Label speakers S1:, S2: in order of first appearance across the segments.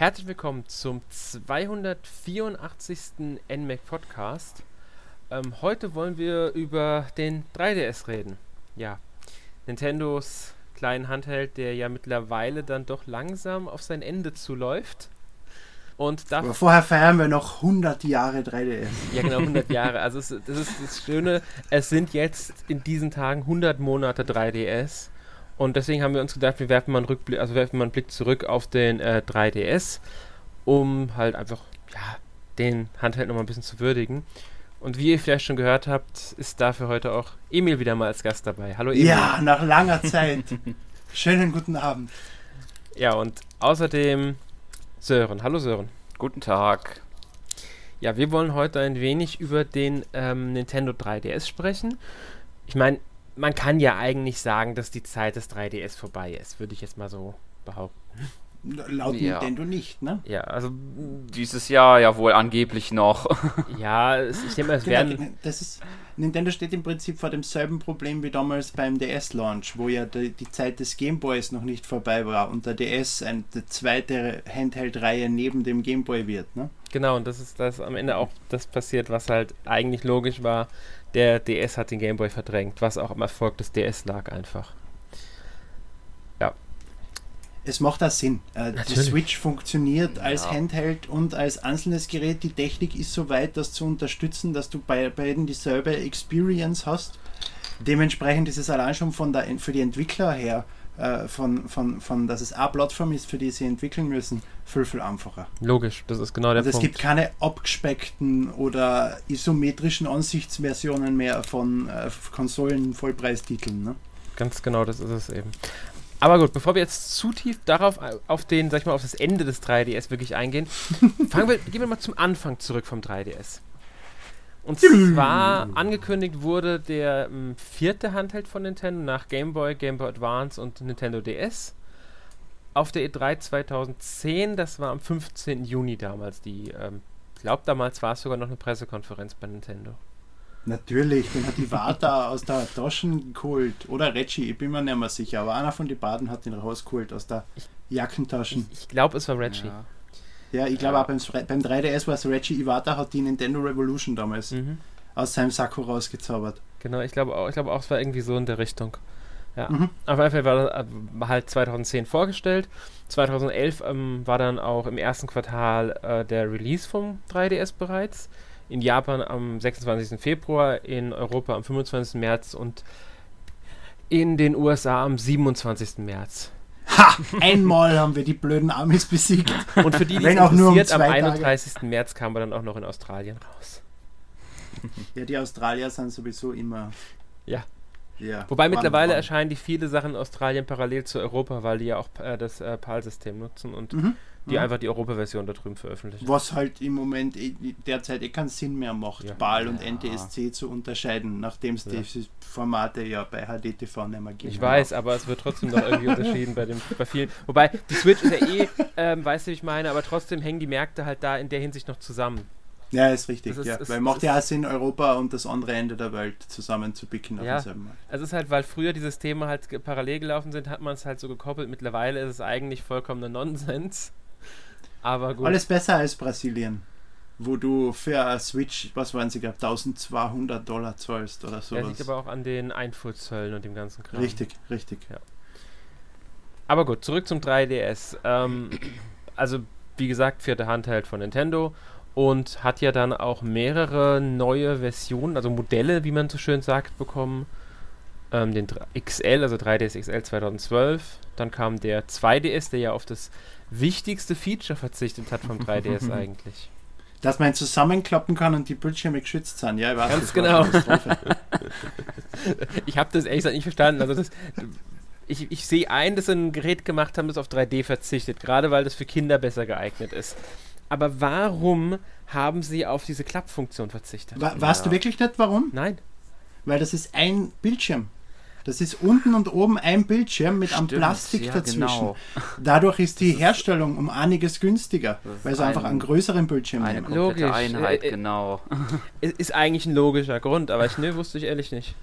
S1: Herzlich willkommen zum 284. NMAC Podcast. Ähm, heute wollen wir über den 3DS reden. Ja, Nintendos kleinen Handheld, der ja mittlerweile dann doch langsam auf sein Ende zuläuft.
S2: Und Aber vorher feiern wir noch 100 Jahre 3DS.
S1: Ja, genau, 100 Jahre. Also es, das ist das Schöne, es sind jetzt in diesen Tagen 100 Monate 3DS. Und deswegen haben wir uns gedacht, wir werfen mal einen, Rückblick, also werfen mal einen Blick zurück auf den äh, 3DS, um halt einfach ja, den Handheld nochmal ein bisschen zu würdigen. Und wie ihr vielleicht schon gehört habt, ist dafür heute auch Emil wieder mal als Gast dabei. Hallo Emil.
S2: Ja, nach langer Zeit. Schönen guten Abend.
S1: Ja, und außerdem Sören. Hallo Sören.
S3: Guten Tag.
S1: Ja, wir wollen heute ein wenig über den ähm, Nintendo 3DS sprechen. Ich meine, man kann ja eigentlich sagen, dass die Zeit des 3DS vorbei ist, würde ich jetzt mal so behaupten.
S2: Laut ja. Nintendo nicht, ne?
S1: Ja, also
S3: dieses Jahr ja wohl angeblich noch.
S1: ja, ich denke mal, es genau, werden.
S2: Das ist, Nintendo steht im Prinzip vor demselben Problem wie damals beim DS-Launch, wo ja die, die, Zeit des Gameboys noch nicht vorbei war und der DS eine zweite Handheld-Reihe neben dem Gameboy wird, ne?
S1: Genau, und das ist das am Ende auch das passiert, was halt eigentlich logisch war der DS hat den Gameboy verdrängt, was auch am Erfolg des DS lag einfach. Ja.
S2: Es macht auch Sinn. Äh, die Switch funktioniert ja. als Handheld und als einzelnes Gerät. Die Technik ist so weit, das zu unterstützen, dass du bei beiden dieselbe Experience hast. Dementsprechend ist es allein schon von der, für die Entwickler her äh, von, von, von, dass es eine Plattform ist, für die sie entwickeln müssen, viel, viel einfacher.
S1: Logisch, das ist genau der
S2: also
S1: Punkt.
S2: Es gibt keine abgespeckten oder isometrischen Ansichtsversionen mehr von äh, Konsolen-Vollpreistiteln. Ne?
S1: Ganz genau, das ist es eben. Aber gut, bevor wir jetzt zu tief darauf auf den, sag ich mal, auf das Ende des 3DS wirklich eingehen, fangen wir, gehen wir mal zum Anfang zurück vom 3DS. Und zwar angekündigt wurde der ähm, vierte Handheld von Nintendo nach Game Boy, Game Boy Advance und Nintendo DS auf der E3 2010. Das war am 15. Juni damals. Die, ähm, ich glaube, damals war es sogar noch eine Pressekonferenz bei Nintendo.
S2: Natürlich, den hat die Wata aus der Taschen geholt. Oder Reggie, ich bin mir nicht mehr sicher. Aber einer von den beiden hat den rausgeholt aus der Jackentaschen.
S1: Ich, ich glaube, es war Reggie.
S2: Ja. Ja, ich glaube ja. auch beim, beim 3DS war es Reggie Iwata hat die Nintendo Revolution damals mhm. aus seinem Sakko rausgezaubert.
S1: Genau, ich glaube auch, ich glaube auch, es war irgendwie so in der Richtung. Ja. Mhm. Auf jeden Fall war das äh, halt 2010 vorgestellt. 2011 ähm, war dann auch im ersten Quartal äh, der Release vom 3DS bereits. In Japan am 26. Februar, in Europa am 25. März und in den USA am 27. März.
S2: Ha! Einmal haben wir die blöden Amis besiegt.
S1: Und für die, die Wenn es auch nur um am 31. Tage. März kamen wir dann auch noch in Australien raus.
S2: Ja, die Australier sind sowieso immer.
S1: Ja. ja Wobei mittlerweile erscheinen die viele Sachen in Australien parallel zu Europa, weil die ja auch äh, das äh, PAL-System nutzen und mhm die mhm. einfach die Europa-Version da drüben veröffentlichen.
S2: Was halt im Moment eh, derzeit eh keinen Sinn mehr macht, ja. BAL und ja. NTSC zu unterscheiden, nachdem es ja. diese Formate ja bei HDTV nicht mehr gibt.
S1: Ich weiß, aber es wird trotzdem noch irgendwie unterschieden bei, dem, bei vielen. Wobei, die Switch ist ja eh, ähm, weißt du, wie ich meine, aber trotzdem hängen die Märkte halt da in der Hinsicht noch zusammen.
S2: Ja, ist richtig. Ist, ja. ist, weil macht ja auch Sinn, Europa und das andere Ende der Welt zusammen zu picken
S1: auf ja. demselben Mal. Also es ist halt, weil früher die Systeme halt parallel gelaufen sind, hat man es halt so gekoppelt. Mittlerweile ist es eigentlich vollkommener Nonsens. Aber gut.
S2: Alles besser als Brasilien, wo du für eine Switch, was waren sie, 1200 Dollar zahlst oder so.
S1: Das liegt aber auch an den Einfuhrzöllen und dem ganzen
S2: Kram. Richtig, richtig.
S1: Ja. Aber gut, zurück zum 3DS. Ähm, also, wie gesagt, vierte Handheld von Nintendo und hat ja dann auch mehrere neue Versionen, also Modelle, wie man so schön sagt, bekommen. Ähm, den XL, also 3DS XL 2012. Dann kam der 2DS, der ja auf das wichtigste Feature verzichtet hat vom 3DS eigentlich.
S2: Dass man zusammenklappen kann und die Bildschirme geschützt sind, ja,
S1: ich weiß Ganz genau. ich habe das ehrlich gesagt nicht verstanden. Also das, ich, ich sehe ein, dass sie ein Gerät gemacht haben, das auf 3D verzichtet, gerade weil das für Kinder besser geeignet ist. Aber warum haben sie auf diese Klappfunktion verzichtet?
S2: Wa weißt ja. du wirklich nicht warum?
S1: Nein.
S2: Weil das ist ein Bildschirm. Das ist unten und oben ein Bildschirm mit Stimmt, einem Plastik ja, dazwischen. Genau. Dadurch ist die Herstellung um einiges günstiger, weil es ein, einfach einen größeren Bildschirm
S3: eine komplette Logisch. Einheit, äh, äh, genau.
S1: Ist eigentlich ein logischer Grund, aber ich ne, wusste ich ehrlich nicht.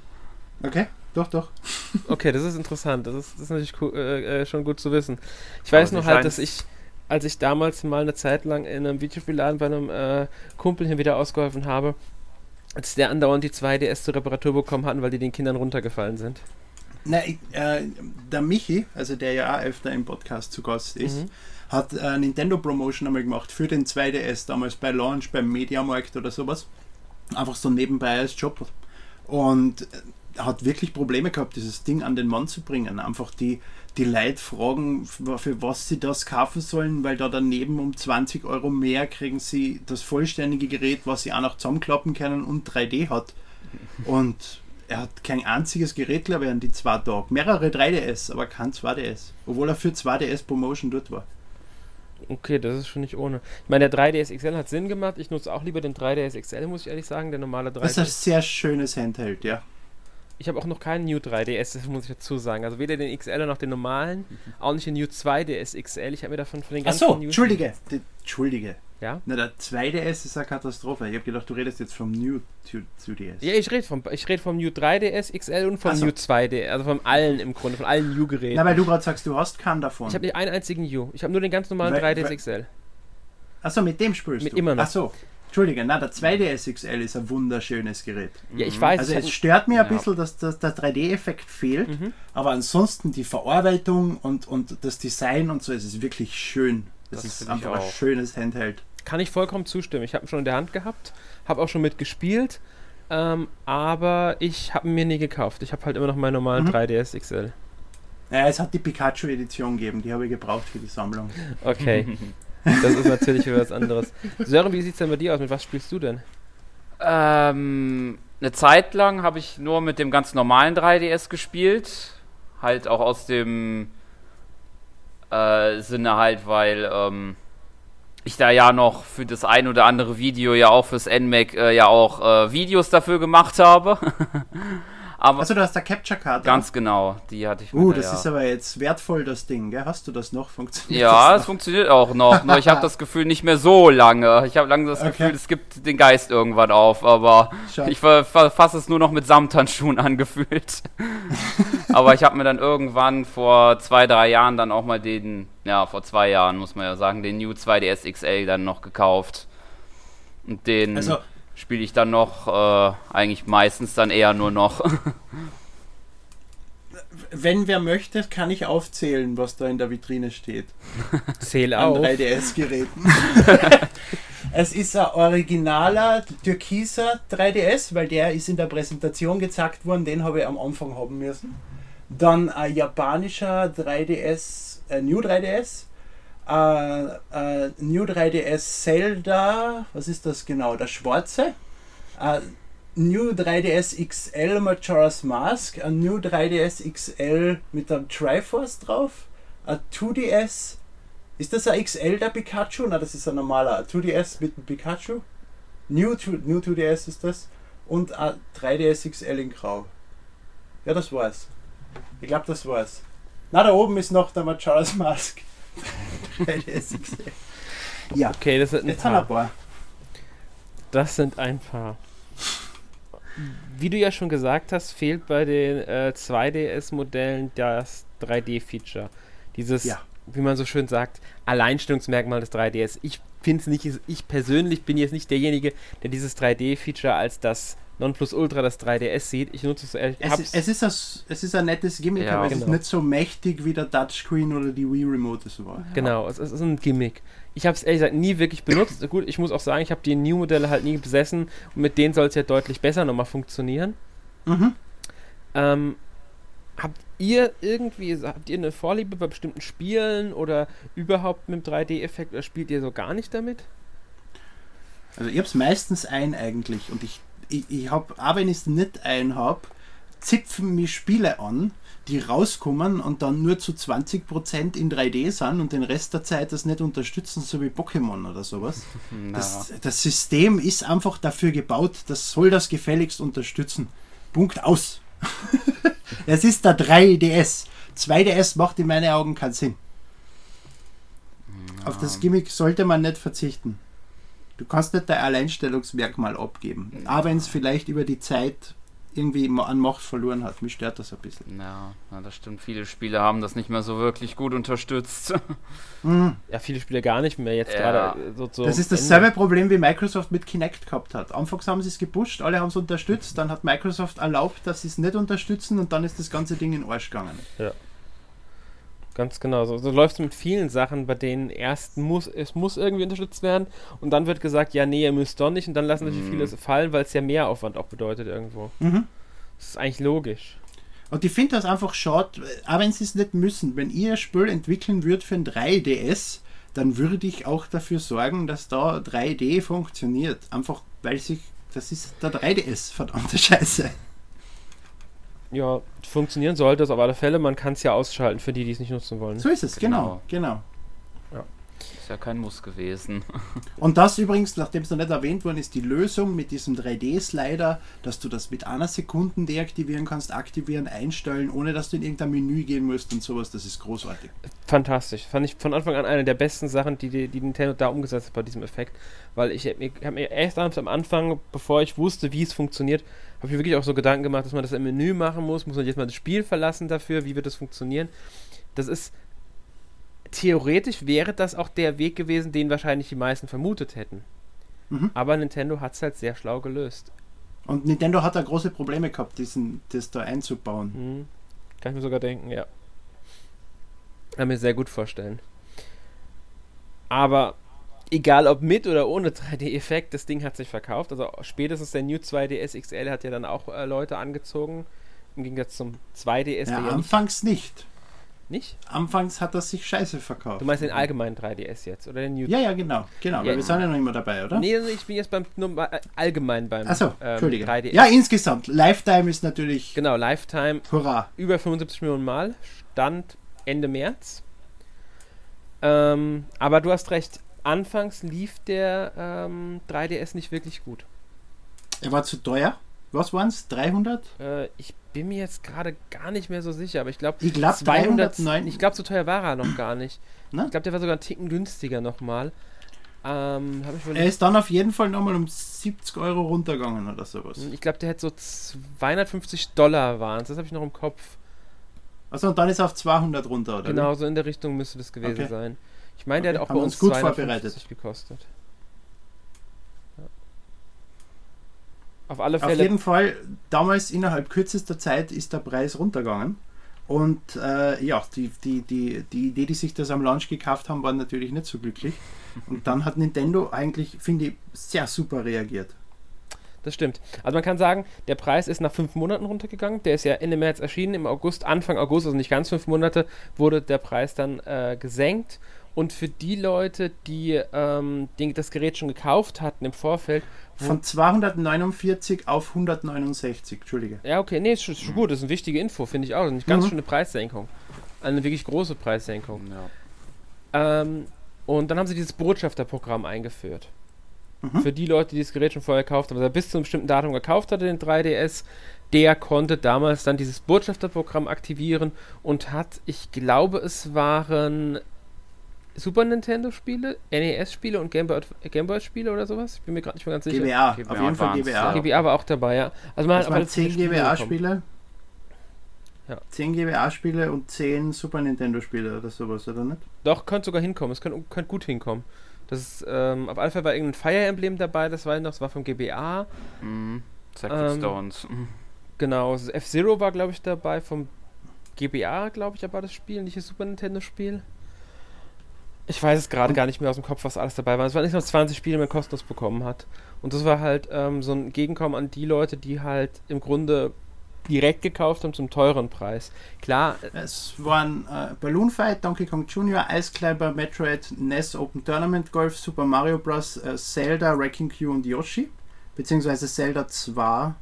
S2: Okay, doch, doch.
S1: Okay, das ist interessant. Das ist, das ist natürlich cool, äh, äh schon gut zu wissen. Ich weiß nur halt, dass ich als ich damals mal eine Zeit lang in einem Videospielladen bei einem äh, Kumpel hier wieder ausgeholfen habe, als der andauernd die 2DS zur Reparatur bekommen hatten, weil die den Kindern runtergefallen sind.
S2: Na, ich, äh, der Michi, also der ja auch öfter im Podcast zu Gast ist, mhm. hat äh, Nintendo Promotion einmal gemacht für den 2DS, damals bei Launch, beim Mediamarkt oder sowas. Einfach so nebenbei als Job. Und äh, hat wirklich Probleme gehabt, dieses Ding an den Mann zu bringen. Einfach die, die Leute fragen, für was sie das kaufen sollen, weil da daneben um 20 Euro mehr kriegen sie das vollständige Gerät, was sie auch noch zusammenklappen können und 3D hat. Und er hat kein einziges Gerät, glaube ich, an die zwei Tage. Mehrere 3DS, aber kein 2DS. Obwohl er für 2DS Promotion dort war.
S1: Okay, das ist schon nicht ohne. Ich meine, der 3DS XL hat Sinn gemacht. Ich nutze auch lieber den 3DS XL, muss ich ehrlich sagen. Der normale 3DS. Das
S2: ist ein sehr schönes Handheld, ja.
S1: Ich habe auch noch keinen New 3DS, das muss ich dazu sagen. Also weder den XL noch den normalen, auch nicht den New 2DS XL. Ich habe mir davon von den
S2: ganzen. Achso, Entschuldige, Entschuldige.
S1: Ja?
S2: Na, der 2DS ist eine Katastrophe. Ich habe gedacht, du redest jetzt vom New 2DS.
S1: Ja, ich rede vom, red vom New 3DS XL und vom so. New 2DS. Also von allen im Grunde, von allen New-Geräten.
S2: Na, weil du gerade sagst, du hast keinen davon.
S1: Ich habe nicht einen einzigen New. Ich habe nur den ganz normalen weil, 3DS XL.
S2: Achso, mit dem spielst
S1: mit du? immer noch.
S2: Achso. Entschuldige, na, der 2DS XL ist ein wunderschönes Gerät.
S1: Ja, ich weiß.
S2: Also es stört mir ein bisschen, dass, dass der 3D-Effekt fehlt, mhm. aber ansonsten die Verarbeitung und, und das Design und so, es ist wirklich schön. Das, das ist einfach ein schönes Handheld
S1: kann ich vollkommen zustimmen. Ich habe ihn schon in der Hand gehabt, habe auch schon mitgespielt, ähm, aber ich habe ihn mir nie gekauft. Ich habe halt immer noch meinen normalen mhm. 3DS XL.
S2: Ja, es hat die Pikachu-Edition gegeben, die habe ich gebraucht für die Sammlung.
S1: Okay. das ist natürlich was anderes. Sören, wie sieht es denn bei dir aus? Mit was spielst du denn?
S3: Ähm, eine Zeit lang habe ich nur mit dem ganz normalen 3DS gespielt. Halt auch aus dem äh, Sinne halt, weil ähm, ich da ja noch für das ein oder andere Video ja auch fürs NMAC äh, ja auch äh, Videos dafür gemacht habe.
S2: aber also du hast da Capture Card.
S3: Ganz genau, die hatte ich.
S2: Uh, das ja. ist aber jetzt wertvoll das Ding, gell? Hast du das noch?
S3: Funktioniert Ja, es funktioniert auch noch. Nur ich habe das Gefühl nicht mehr so lange. Ich habe lange das okay. Gefühl, es gibt den Geist irgendwann auf, aber Schau. ich fasse es nur noch mit Samthandschuhen angefühlt. aber ich habe mir dann irgendwann vor zwei, drei Jahren dann auch mal den, ja, vor zwei Jahren muss man ja sagen, den New 2DS XL dann noch gekauft. Und den. Also, spiele ich dann noch äh, eigentlich meistens dann eher nur noch.
S2: Wenn wer möchte, kann ich aufzählen, was da in der Vitrine steht.
S1: Zähl auf.
S2: An 3DS-Geräten. es ist ein originaler türkiser 3DS, weil der ist in der Präsentation gezeigt worden, den habe ich am Anfang haben müssen. Dann ein japanischer 3DS, äh, New 3DS, äh, äh, New 3DS Zelda, was ist das genau? Der schwarze. Uh, New 3DS XL Majora's Mask, ein New 3DS XL mit einem Triforce drauf, ein 2DS. Ist das ein XL der Pikachu? Na, das ist ein normaler. Ein 2DS mit einem Pikachu. New, New 2DS ist das. Und ein 3DS XL in Grau. Ja, das war's. Ich glaube, das war's. Na, da oben ist noch der Majora's Mask.
S1: ja. Okay, das sind ein Jetzt paar. Das sind ein paar. Wie du ja schon gesagt hast, fehlt bei den äh, 2DS-Modellen das 3D-Feature. Dieses, ja. wie man so schön sagt, Alleinstellungsmerkmal des 3DS. Ich finde es nicht, ich persönlich bin jetzt nicht derjenige, der dieses 3D-Feature als das Nonplusultra das 3DS sieht. Ich nutze es ehrlich.
S2: Es, ist, es, ist ein, es ist ein nettes Gimmick, ja, aber genau. es ist nicht so mächtig wie der Touchscreen oder die Wii Remote es war.
S1: Genau, es, es ist ein Gimmick. Ich habe es ehrlich gesagt nie wirklich benutzt. Gut, ich muss auch sagen, ich habe die New-Modelle halt nie besessen und mit denen soll es ja deutlich besser nochmal funktionieren. Mhm. Ähm, habt ihr irgendwie, habt ihr eine Vorliebe bei bestimmten Spielen oder überhaupt mit dem 3D-Effekt oder spielt ihr so gar nicht damit?
S2: Also ich habe es meistens ein eigentlich und ich ich, ich habe, auch wenn ich es nicht ein habe, zipfen mich Spiele an, die rauskommen und dann nur zu 20% in 3D sind und den Rest der Zeit das nicht unterstützen, so wie Pokémon oder sowas. Das, das, System ist einfach dafür gebaut, das soll das gefälligst unterstützen. Punkt aus. es ist der 3DS. 2DS macht in meinen Augen keinen Sinn. Auf das Gimmick sollte man nicht verzichten. Du kannst nicht dein Alleinstellungsmerkmal abgeben. Aber wenn es vielleicht über die Zeit irgendwie an Macht verloren hat. Mich stört das ein bisschen.
S3: Ja, ja, das stimmt. Viele Spiele haben das nicht mehr so wirklich gut unterstützt.
S1: Mhm. Ja, viele Spiele gar nicht mehr jetzt ja. gerade.
S2: Äh, so, so das ist dasselbe Problem, wie Microsoft mit Kinect gehabt hat. Anfangs haben sie es gepusht, alle haben es unterstützt, dann hat Microsoft erlaubt, dass sie es nicht unterstützen und dann ist das ganze Ding in den Arsch gegangen.
S1: Ja. Ganz genau. So, so läuft es mit vielen Sachen, bei denen erst muss, es muss irgendwie unterstützt werden und dann wird gesagt, ja, nee, ihr müsst doch nicht und dann lassen sich mhm. viele fallen, weil es ja mehr Aufwand auch bedeutet irgendwo. Mhm. Das ist eigentlich logisch.
S2: Und ich finde das einfach schade, auch wenn sie es nicht müssen. Wenn ihr ein Spiel entwickeln würdet für ein 3DS, dann würde ich auch dafür sorgen, dass da 3D funktioniert. Einfach weil sich, das ist der 3DS, verdammte Scheiße.
S1: Ja, funktionieren sollte es auf alle Fälle. Man kann es ja ausschalten für die, die es nicht nutzen wollen.
S2: So ist es, genau, genau.
S3: genau. Ja. Ist ja kein Muss gewesen.
S2: Und das übrigens, nachdem es noch nicht erwähnt worden ist, die Lösung mit diesem 3D-Slider, dass du das mit einer Sekunde deaktivieren kannst, aktivieren, einstellen, ohne dass du in irgendein Menü gehen musst und sowas, das ist großartig.
S1: Fantastisch. Fand ich von Anfang an eine der besten Sachen, die, die, die Nintendo da umgesetzt hat bei diesem Effekt. Weil ich habe mir, hab mir erst am Anfang, bevor ich wusste, wie es funktioniert, habe ich mir wirklich auch so Gedanken gemacht, dass man das im Menü machen muss. Muss man jetzt mal das Spiel verlassen dafür? Wie wird das funktionieren? Das ist. Theoretisch wäre das auch der Weg gewesen, den wahrscheinlich die meisten vermutet hätten. Mhm. Aber Nintendo hat es halt sehr schlau gelöst.
S2: Und Nintendo hat da große Probleme gehabt, diesen, das da einzubauen. Mhm.
S1: Kann ich mir sogar denken, ja. Kann mir sehr gut vorstellen. Aber egal ob mit oder ohne 3D-Effekt, das Ding hat sich verkauft. Also spätestens der New 2DS XL hat ja dann auch äh, Leute angezogen. Im Gegensatz zum 2DS.
S2: Ja, anfangs nicht.
S1: Nicht?
S2: Anfangs hat das sich scheiße verkauft.
S1: Du meinst den allgemeinen 3DS jetzt, oder den
S2: New? Ja, ja, genau. genau ja, wir sind ja noch immer dabei, oder?
S1: Nee, ich bin jetzt beim nur äh, allgemein beim
S2: Achso, ähm, Entschuldige. 3DS. Ja, insgesamt. Lifetime ist natürlich.
S1: Genau, Lifetime.
S2: Hurra.
S1: Über 75 Millionen Mal. Stand Ende März. Ähm, aber du hast recht, anfangs lief der ähm, 3DS nicht wirklich gut.
S2: Er war zu teuer? Was waren es? 300?
S1: Äh, ich bin mir jetzt gerade gar nicht mehr so sicher, aber ich glaube,
S2: ich glaube 209.
S1: Ich glaube, so teuer war er noch gar nicht. Na? Ich glaube, der war sogar einen Ticken günstiger nochmal. Ähm,
S2: er ist dann auf jeden Fall nochmal um 70 Euro runtergegangen oder sowas.
S1: Ich glaube, der hätte so 250 Dollar waren. Das habe ich noch im Kopf.
S2: Achso, und dann ist er auf 200 runter, oder?
S1: Genau, so in der Richtung müsste das gewesen okay. sein. Ich meine, okay, der hat auch
S2: bei uns gut vorbereitet
S1: gekostet. Ja. Auf alle
S2: Fälle. Auf jeden Fall, damals innerhalb kürzester Zeit ist der Preis runtergegangen. Und äh, ja, die, die, die, die Idee, die sich das am Launch gekauft haben, war natürlich nicht so glücklich. Und dann hat Nintendo eigentlich, finde ich, sehr super reagiert.
S1: Das stimmt. Also man kann sagen, der Preis ist nach fünf Monaten runtergegangen. Der ist ja Ende März erschienen. Im August, Anfang August, also nicht ganz fünf Monate, wurde der Preis dann äh, gesenkt. Und für die Leute, die ähm, den, das Gerät schon gekauft hatten im Vorfeld.
S2: Von 249 auf 169, Entschuldige.
S1: Ja, okay, nee, ist schon, ist gut. Das ist eine wichtige Info, finde ich auch. Eine ganz mhm. schöne Preissenkung. Eine wirklich große Preissenkung. Ja. Ähm, und dann haben sie dieses Botschafterprogramm eingeführt. Mhm. Für die Leute, die das Gerät schon vorher gekauft haben. Also bis zu einem bestimmten Datum gekauft hatte, den 3DS, der konnte damals dann dieses Botschafterprogramm aktivieren und hat, ich glaube, es waren Super Nintendo-Spiele, NES-Spiele und Gameboy-Spiele oder sowas? Ich bin mir gerade nicht mehr ganz sicher.
S2: GBA, GBA auf jeden Fall GBA.
S1: GBA war auch dabei, ja.
S2: Also man das hat aber 10 GBA-Spiele. Ja. 10 GBA-Spiele und 10 Super Nintendo-Spiele oder sowas, oder nicht?
S1: Doch, könnte sogar hinkommen. Es könnte, könnte gut hinkommen. Das ist, ähm, auf alle Fälle war irgendein Fire Emblem dabei, das war noch, das war vom GBA. Mhm.
S3: Sacred ähm, Stones.
S1: Genau, F-Zero war, glaube ich, dabei, vom GBA, glaube ich, aber das Spiel, nicht das Super Nintendo-Spiel. Ich weiß es gerade gar nicht mehr aus dem Kopf, was alles dabei war. Es waren nicht nur 20 Spiele, die man kostenlos bekommen hat. Und das war halt ähm, so ein Gegenkommen an die Leute, die halt im Grunde direkt gekauft haben zum teuren Preis. Klar.
S2: Äh, es waren äh, Balloon Fight, Donkey Kong Jr., Ice Climber, Metroid, NES Open Tournament Golf, Super Mario Bros., äh, Zelda, Wrecking Q und Yoshi. Beziehungsweise Zelda 2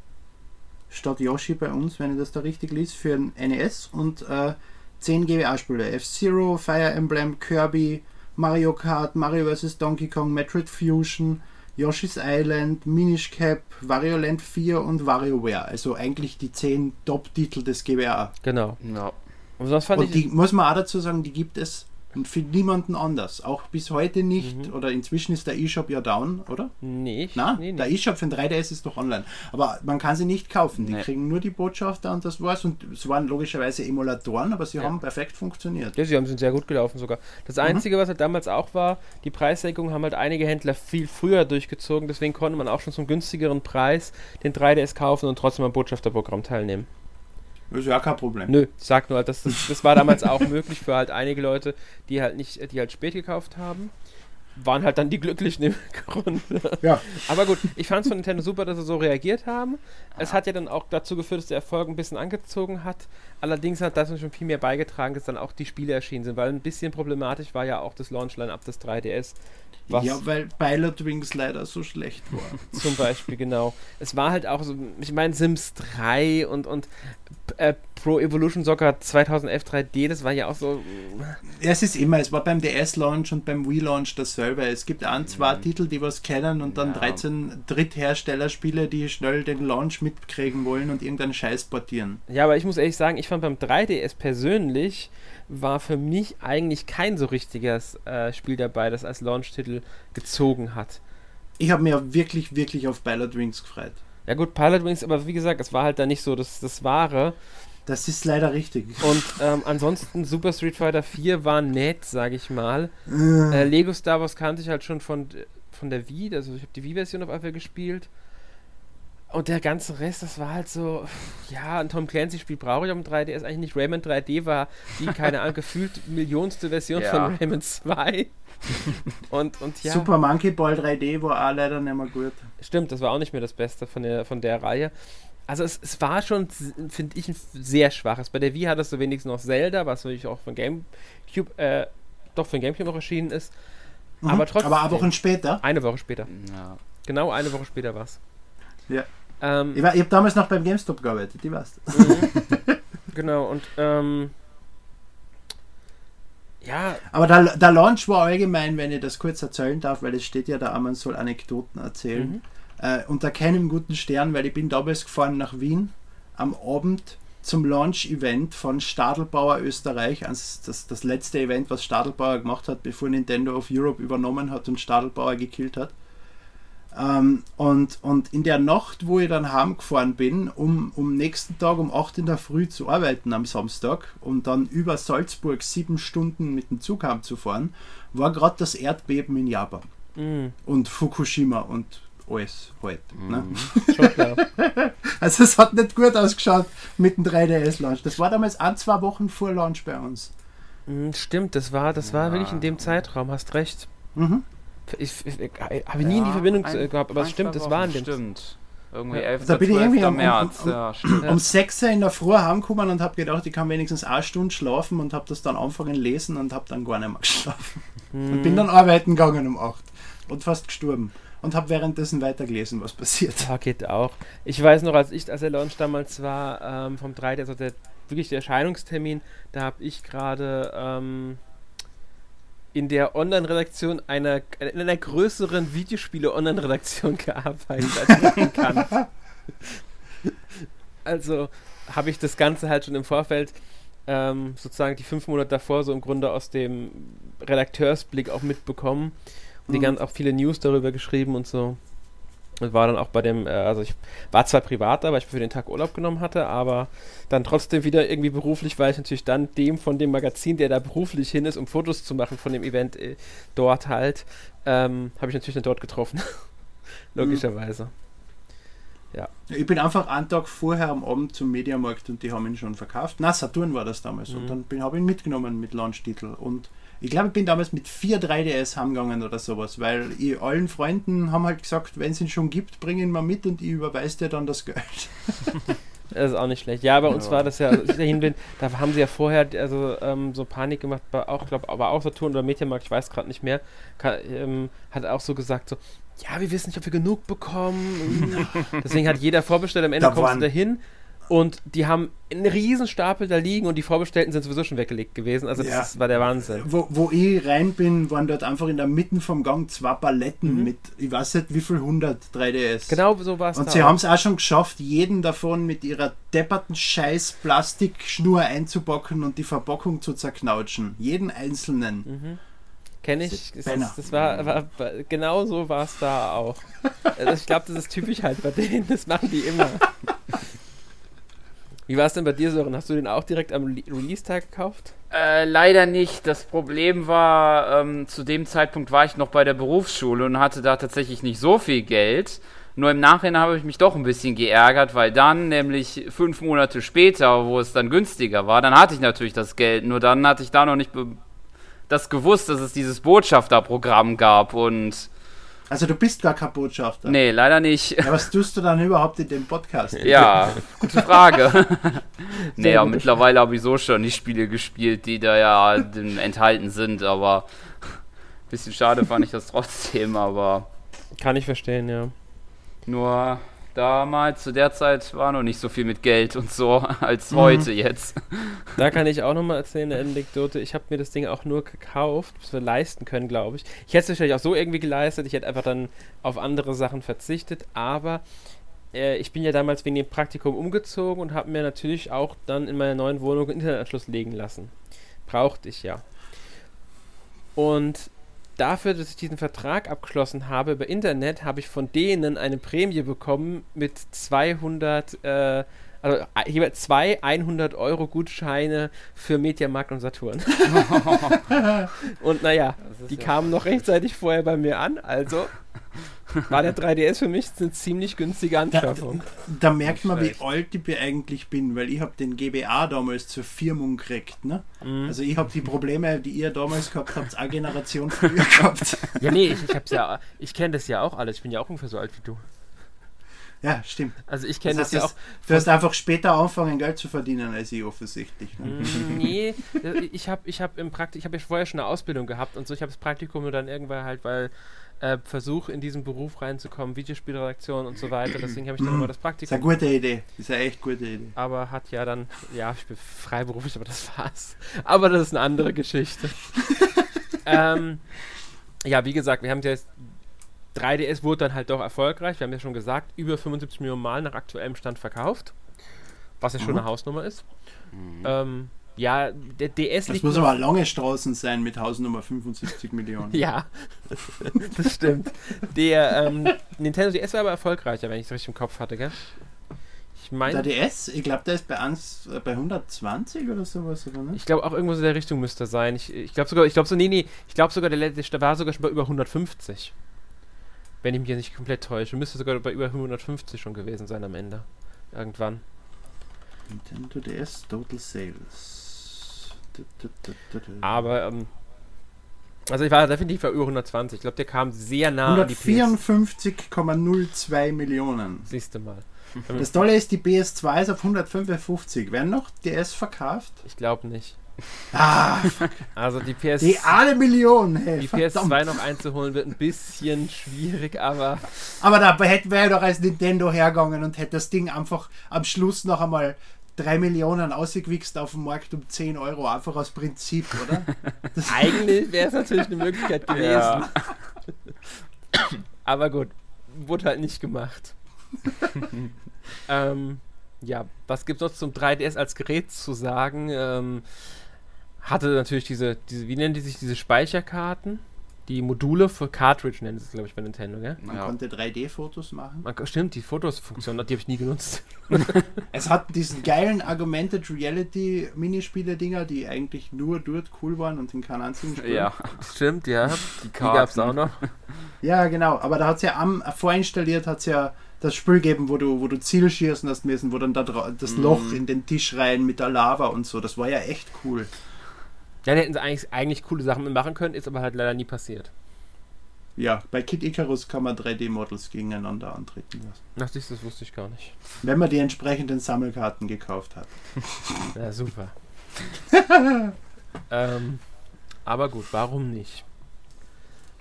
S2: statt Yoshi bei uns, wenn ich das da richtig liest, für ein NES und äh, 10 GBA-Spiele. F-Zero, Fire Emblem, Kirby, Mario Kart, Mario vs. Donkey Kong, Metroid Fusion, Yoshi's Island, Minish Cap, Wario Land 4 und WarioWare. Also eigentlich die 10 Top-Titel des GBA.
S1: Genau.
S2: Ja. Und, und die, muss man auch dazu sagen, die gibt es für niemanden anders. Auch bis heute nicht. Mhm. Oder inzwischen ist der E-Shop ja down, oder?
S1: Nee.
S2: Nein,
S1: nee,
S2: der E-Shop für den 3DS ist doch online. Aber man kann sie nicht kaufen. Die nee. kriegen nur die Botschafter und das war's. Und es waren logischerweise Emulatoren, aber sie ja. haben perfekt funktioniert.
S1: Ja, sie haben sind sehr gut gelaufen sogar. Das Einzige, mhm. was halt damals auch war, die Preissenkung haben halt einige Händler viel früher durchgezogen. Deswegen konnte man auch schon zum günstigeren Preis den 3DS kaufen und trotzdem am Botschafterprogramm teilnehmen.
S2: Das ist ja kein Problem.
S1: Nö, ich sag nur, das, das, das war damals auch möglich für halt einige Leute, die halt nicht, die halt spät gekauft haben. Waren halt dann die Glücklichen im Grunde. Ja. Aber gut, ich fand es von Nintendo super, dass sie so reagiert haben. Es hat ja dann auch dazu geführt, dass der Erfolg ein bisschen angezogen hat. Allerdings hat das schon viel mehr beigetragen, dass dann auch die Spiele erschienen sind, weil ein bisschen problematisch war ja auch das Launchline-Up des 3DS.
S2: Was ja, weil Pilot Wings leider so schlecht war.
S1: Zum Beispiel, genau. Es war halt auch so, ich meine, Sims 3 und, und äh, Pro Evolution Soccer 2011 3D, das war ja auch so.
S2: Ja, es ist immer, es war beim DS-Launch und beim Wii-Launch dasselbe. Es gibt ein, zwei mhm. Titel, die was kennen und dann ja. 13 Drittherstellerspiele, die schnell den Launch mitkriegen wollen und irgendeinen Scheiß portieren.
S1: Ja, aber ich muss ehrlich sagen, ich fand beim 3DS persönlich war für mich eigentlich kein so richtiges äh, Spiel dabei, das als Launch-Titel gezogen hat.
S2: Ich habe mir wirklich, wirklich auf Pilot Wings gefreut.
S1: Ja gut, Pilot Wings, aber wie gesagt, es war halt da nicht so das, das Wahre.
S2: Das ist leider richtig.
S1: Und ähm, ansonsten Super Street Fighter 4 war nett, sage ich mal. Äh. äh, Lego Star Wars kannte ich halt schon von, von der Wii, also ich habe die Wii-Version auf einmal gespielt. Und der ganze Rest, das war halt so, ja, ein Tom Clancy-Spiel brauche ich am 3DS eigentlich nicht. Rayman 3D war die, keine Ahnung, gefühlt millionste Version ja. von Rayman 2. und, und ja.
S2: Super Monkey Ball 3D war auch leider nicht mehr gut.
S1: Stimmt, das war auch nicht mehr das Beste von der, von der Reihe. Also es, es war schon, finde ich, ein sehr schwaches. Bei der Wii hattest du wenigstens noch Zelda, was natürlich auch von GameCube, äh, doch von GameCube noch erschienen ist.
S2: Mhm, aber trotzdem. Aber Wochen später?
S1: Eine Woche später. Ja. Genau eine Woche später war es.
S2: Ja. Ähm, ich, ich habe damals noch beim GameStop gearbeitet, die weißt
S1: mhm. Genau, und ähm, ja.
S2: Aber der, der Launch war allgemein, wenn ich das kurz erzählen darf, weil es steht ja da, man soll Anekdoten erzählen. Mhm. Äh, unter keinem guten Stern, weil ich bin damals gefahren nach Wien am Abend zum Launch-Event von Stadelbauer Österreich, das, das, das letzte Event, was Stadelbauer gemacht hat, bevor Nintendo of Europe übernommen hat und Stadelbauer gekillt hat. Ähm, und, und in der Nacht, wo ich dann heimgefahren bin, um, um nächsten Tag um 8 in der Früh zu arbeiten am Samstag und dann über Salzburg sieben Stunden mit dem Zug heimzufahren, war gerade das Erdbeben in Japan. Mhm. Und Fukushima und alles halt. Ne? Mhm. also es hat nicht gut ausgeschaut mit dem 3DS-Launch. Das war damals ein, zwei Wochen vor Launch bei uns.
S1: Mhm, stimmt, das war, das war ja. wirklich in dem Zeitraum, hast recht. Mhm. Ich, ich, ich habe nie ja, die Verbindung ein, gehabt, aber es stimmt, es war in dem.
S3: Stimmt. Irgendwie 11.
S2: Da bin ich irgendwie um, März. Um, um, ja, um, um 6 Uhr in der Früh heimgekommen und habe gedacht, ich kann wenigstens eine Stunde schlafen und habe das dann angefangen lesen und habe dann gar nicht mehr geschlafen. Hm. Und bin dann arbeiten gegangen um 8 und fast gestorben. Und habe währenddessen weitergelesen, was passiert.
S1: Ja, geht auch. Ich weiß noch, als ich, als der Launch damals war, ähm, vom 3, also der wirklich der Erscheinungstermin, da habe ich gerade ähm, in der Online-Redaktion einer, in einer größeren Videospiele-Online-Redaktion gearbeitet, als man kann. also habe ich das Ganze halt schon im Vorfeld ähm, sozusagen die fünf Monate davor so im Grunde aus dem Redakteursblick auch mitbekommen und mhm. die ganz auch viele News darüber geschrieben und so. Und war dann auch bei dem, äh, also ich war zwar privat da, weil ich für den Tag Urlaub genommen hatte, aber dann trotzdem wieder irgendwie beruflich, weil ich natürlich dann dem von dem Magazin, der da beruflich hin ist, um Fotos zu machen von dem Event äh, dort halt, ähm, habe ich natürlich dann dort getroffen. Logischerweise. Ja.
S2: Ich bin einfach einen Tag vorher am Abend zum Mediamarkt und die haben ihn schon verkauft. Na, Saturn war das damals. Mhm. Und dann habe ich ihn mitgenommen mit Launch-Titel. Und ich glaube, ich bin damals mit vier 3DS heimgegangen oder sowas, weil ich allen Freunden haben halt gesagt, wenn es ihn schon gibt, bring ihn mal mit und ich überweise dir dann das Geld.
S1: Das ist auch nicht schlecht. Ja, bei uns ja. war das ja, bin, da haben sie ja vorher also, ähm, so Panik gemacht, bei auch, glaube aber auch Saturn oder Mediamarkt, ich weiß gerade nicht mehr, kann, ähm, hat auch so gesagt, so, ja, wir wissen nicht, ob wir genug bekommen. Deswegen hat jeder vorbestellt, am Ende da kommst du dahin Und die haben einen riesen Stapel da liegen und die Vorbestellten sind sowieso schon weggelegt gewesen. Also ja. das war der Wahnsinn.
S2: Wo, wo ich rein bin, waren dort einfach in der Mitte vom Gang zwei Paletten mhm. mit, ich weiß nicht wie viel 100 3DS.
S1: Genau so war es.
S2: Und sie haben es auch schon geschafft, jeden davon mit ihrer depperten Scheiß Plastikschnur einzupacken und die Verpackung zu zerknautschen. Jeden einzelnen.
S1: Mhm. Kenne ich. Das, das war, war, genau so war es da auch. also ich glaube, das ist typisch halt bei denen. Das machen die immer. Wie war es denn bei dir, Sören? Hast du den auch direkt am Release-Tag gekauft?
S3: Äh, leider nicht. Das Problem war, ähm, zu dem Zeitpunkt war ich noch bei der Berufsschule und hatte da tatsächlich nicht so viel Geld. Nur im Nachhinein habe ich mich doch ein bisschen geärgert, weil dann, nämlich fünf Monate später, wo es dann günstiger war, dann hatte ich natürlich das Geld. Nur dann hatte ich da noch nicht das gewusst, dass es dieses Botschafterprogramm gab und.
S2: Also du bist gar kein Botschafter.
S3: Nee, leider nicht.
S2: Ja, was tust du dann überhaupt in dem Podcast?
S3: Ja, gute Frage. naja, mittlerweile habe ich so schon die Spiele gespielt, die da ja enthalten sind, aber ein bisschen schade fand ich das trotzdem, aber.
S1: Kann ich verstehen, ja.
S3: Nur damals, zu der Zeit, war noch nicht so viel mit Geld und so als mhm. heute jetzt.
S1: Da kann ich auch nochmal erzählen, eine Anekdote. Ich habe mir das Ding auch nur gekauft, bis wir leisten können, glaube ich. Ich hätte es wahrscheinlich auch so irgendwie geleistet. Ich hätte einfach dann auf andere Sachen verzichtet, aber äh, ich bin ja damals wegen dem Praktikum umgezogen und habe mir natürlich auch dann in meiner neuen Wohnung einen Internetanschluss legen lassen. Brauchte ich ja. Und dafür, dass ich diesen Vertrag abgeschlossen habe über Internet, habe ich von denen eine Prämie bekommen mit 200, äh, also hier zwei 100 Euro Gutscheine für Mediamarkt und Saturn. und naja, die ja kamen noch rechtzeitig vorher bei mir an, also war der 3DS für mich eine ziemlich günstige Anschaffung.
S2: Da, da merkt man, wie alt ich eigentlich bin, weil ich habe den GBA damals zur Firmung gekriegt. Ne? Mhm. Also ich habe die Probleme, die ihr damals gehabt habt, eine Generation früher gehabt.
S1: Ja, nee, ich, ich, ja, ich kenne das ja auch alles. Ich bin ja auch ungefähr so alt wie du.
S2: Ja, stimmt.
S1: Also ich kenne das, das, ja auch.
S2: Du hast einfach später angefangen, Geld zu verdienen als ich offensichtlich. Ne?
S1: Mm, nee, ich habe ich hab im Praktikum, ich habe ja vorher schon eine Ausbildung gehabt und so. Ich habe das Praktikum nur dann irgendwann halt, weil äh, Versuch, in diesen Beruf reinzukommen, Videospielredaktion und so weiter. Deswegen habe ich dann immer das Praktikum.
S2: Das ist eine gute Idee. Das ist eine echt gute Idee.
S1: Aber hat ja dann, ja, ich bin freiberuflich, aber das war's. Aber das ist eine andere Geschichte. ähm, ja, wie gesagt, wir haben jetzt 3DS wurde dann halt doch erfolgreich. Wir haben ja schon gesagt, über 75 Millionen Mal nach aktuellem Stand verkauft. Was ja mhm. schon eine Hausnummer ist. Mhm. Ähm, ja, der DS
S2: Das muss aber lange Straßen sein mit Hausnummer 75 Millionen.
S1: ja, das stimmt. Der ähm, Nintendo DS war aber erfolgreicher, wenn ich es richtig im Kopf hatte, gell?
S2: Ich meine. Der DS, ich glaube, der ist bei, 1, äh, bei 120 oder sowas, oder
S1: ne? Ich glaube, auch irgendwo so in der Richtung müsste er sein. Ich, ich glaube sogar, ich glaube so, nee, nee, ich glaube sogar, der letzte war sogar schon bei über 150. Wenn ich mich jetzt nicht komplett täusche. Müsste sogar bei über 150 schon gewesen sein am Ende. Irgendwann.
S2: Nintendo DS Total Sales.
S1: Aber, ähm, also ich war definitiv bei über 120. Ich glaube, der kam sehr nah
S2: 154,02 Millionen.
S1: Siehst du mal.
S2: Das Tolle ist, die PS2 ist auf 155. Werden noch DS verkauft?
S1: Ich glaube nicht.
S2: Ah,
S1: also die PS
S2: die eine Million,
S1: hey, Die verdammt. PS2 noch einzuholen wird ein bisschen schwierig, aber
S2: aber da hätten wir ja doch als Nintendo hergegangen und hätte das Ding einfach am Schluss noch einmal 3 Millionen ausgewichst auf dem Markt um 10 Euro, einfach aus Prinzip, oder?
S1: Eigentlich wäre es natürlich eine Möglichkeit gewesen. Ja. Aber gut, wurde halt nicht gemacht. ähm, ja, was gibt es noch zum 3DS als Gerät zu sagen? Ähm, hatte natürlich diese, diese, wie nennen die sich, diese Speicherkarten? Die Module für Cartridge nennen sie es, glaube ich, bei Nintendo, gell?
S2: Man ja. konnte 3D-Fotos machen. Man,
S1: stimmt, die Fotos-Funktion, die habe ich nie genutzt.
S2: es hat diesen geilen Augmented Reality Minispiele-Dinger, die eigentlich nur dort cool waren und in keinem einzigen Spiel.
S1: Ja, stimmt, ja. Die, die gab es auch noch.
S2: Ja, genau, aber da hat es ja am, vorinstalliert, hat es ja das Spiel gegeben, wo du, wo du Zielschießen hast müssen, wo dann da das mm. Loch in den Tisch rein mit der Lava und so. Das war ja echt cool.
S1: Ja, da hätten sie eigentlich, eigentlich coole Sachen machen können, ist aber halt leider nie passiert.
S2: Ja, bei Kid Icarus kann man 3D-Models gegeneinander antreten lassen.
S1: Ach, das wusste ich gar nicht.
S2: Wenn man die entsprechenden Sammelkarten gekauft hat.
S1: ja, super. ähm, aber gut, warum nicht?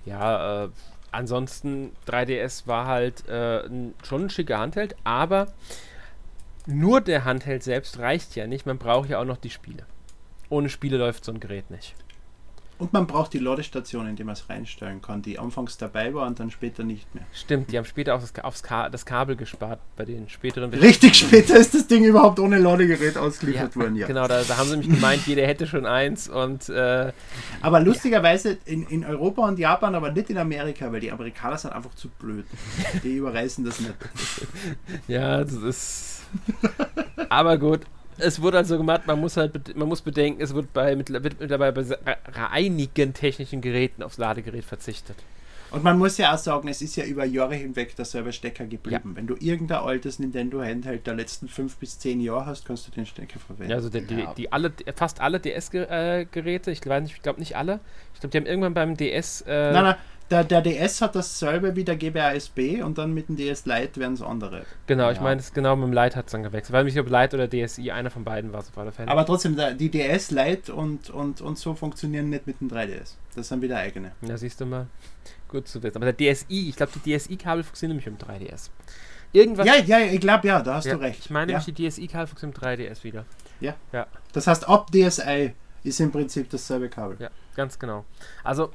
S1: Ja, äh, ansonsten 3DS war halt äh, schon ein schicker Handheld, aber nur der Handheld selbst reicht ja nicht, man braucht ja auch noch die Spiele. Ohne Spiele läuft so ein Gerät nicht.
S2: Und man braucht die Ladestation, in die man es reinstellen kann, die anfangs dabei war und dann später nicht mehr.
S1: Stimmt, die haben später auch das, aufs Ka das Kabel gespart bei den späteren.
S2: Richtig später ist das Ding überhaupt ohne Ladegerät ausgeliefert
S1: ja,
S2: worden, ja.
S1: Genau, da, da, haben sie nämlich gemeint, jeder hätte schon eins und. Äh,
S2: aber lustigerweise in, in Europa und Japan, aber nicht in Amerika, weil die Amerikaner sind einfach zu blöd. Die überreißen das nicht.
S1: ja, das ist. aber gut, es wurde also gemacht, man muss halt man muss bedenken, es wird bei mittlerweile bei einigen technischen Geräten aufs Ladegerät verzichtet.
S2: Und man muss ja auch sagen, es ist ja über Jahre hinweg derselbe Stecker geblieben. Ja. Wenn du irgendein altes Nintendo Handheld der letzten fünf bis zehn Jahre hast, kannst du den Stecker verwenden.
S1: Ja, also die, die, die alle, fast alle DS-Geräte, ich glaube ich glaub nicht alle, ich glaube, die haben irgendwann beim DS.
S2: Äh nein, nein, der, der DS hat dasselbe wie der GBASB und dann mit dem DS Lite werden es andere.
S1: Genau, ja. ich meine, genau mit dem Lite hat es dann gewechselt. Weil mich ob Lite oder DSi, einer von beiden war es auf alle Fälle.
S2: Aber trotzdem, die DS Lite und, und, und so funktionieren nicht mit dem 3DS. Das sind wieder eigene.
S1: Ja, siehst du mal. Gut zu wissen. Aber der DSi, ich glaube, die DSi-Kabel funktionieren nämlich mit dem 3DS.
S2: Irgendwas. Ja, ja, ich glaube, ja, da hast ja, du recht.
S1: Ich meine
S2: ja.
S1: nämlich, die DSi-Kabel funktionieren mit 3DS wieder.
S2: Ja. ja. Das heißt, ab DSi ist im Prinzip dasselbe Kabel.
S1: Ja, ganz genau. Also,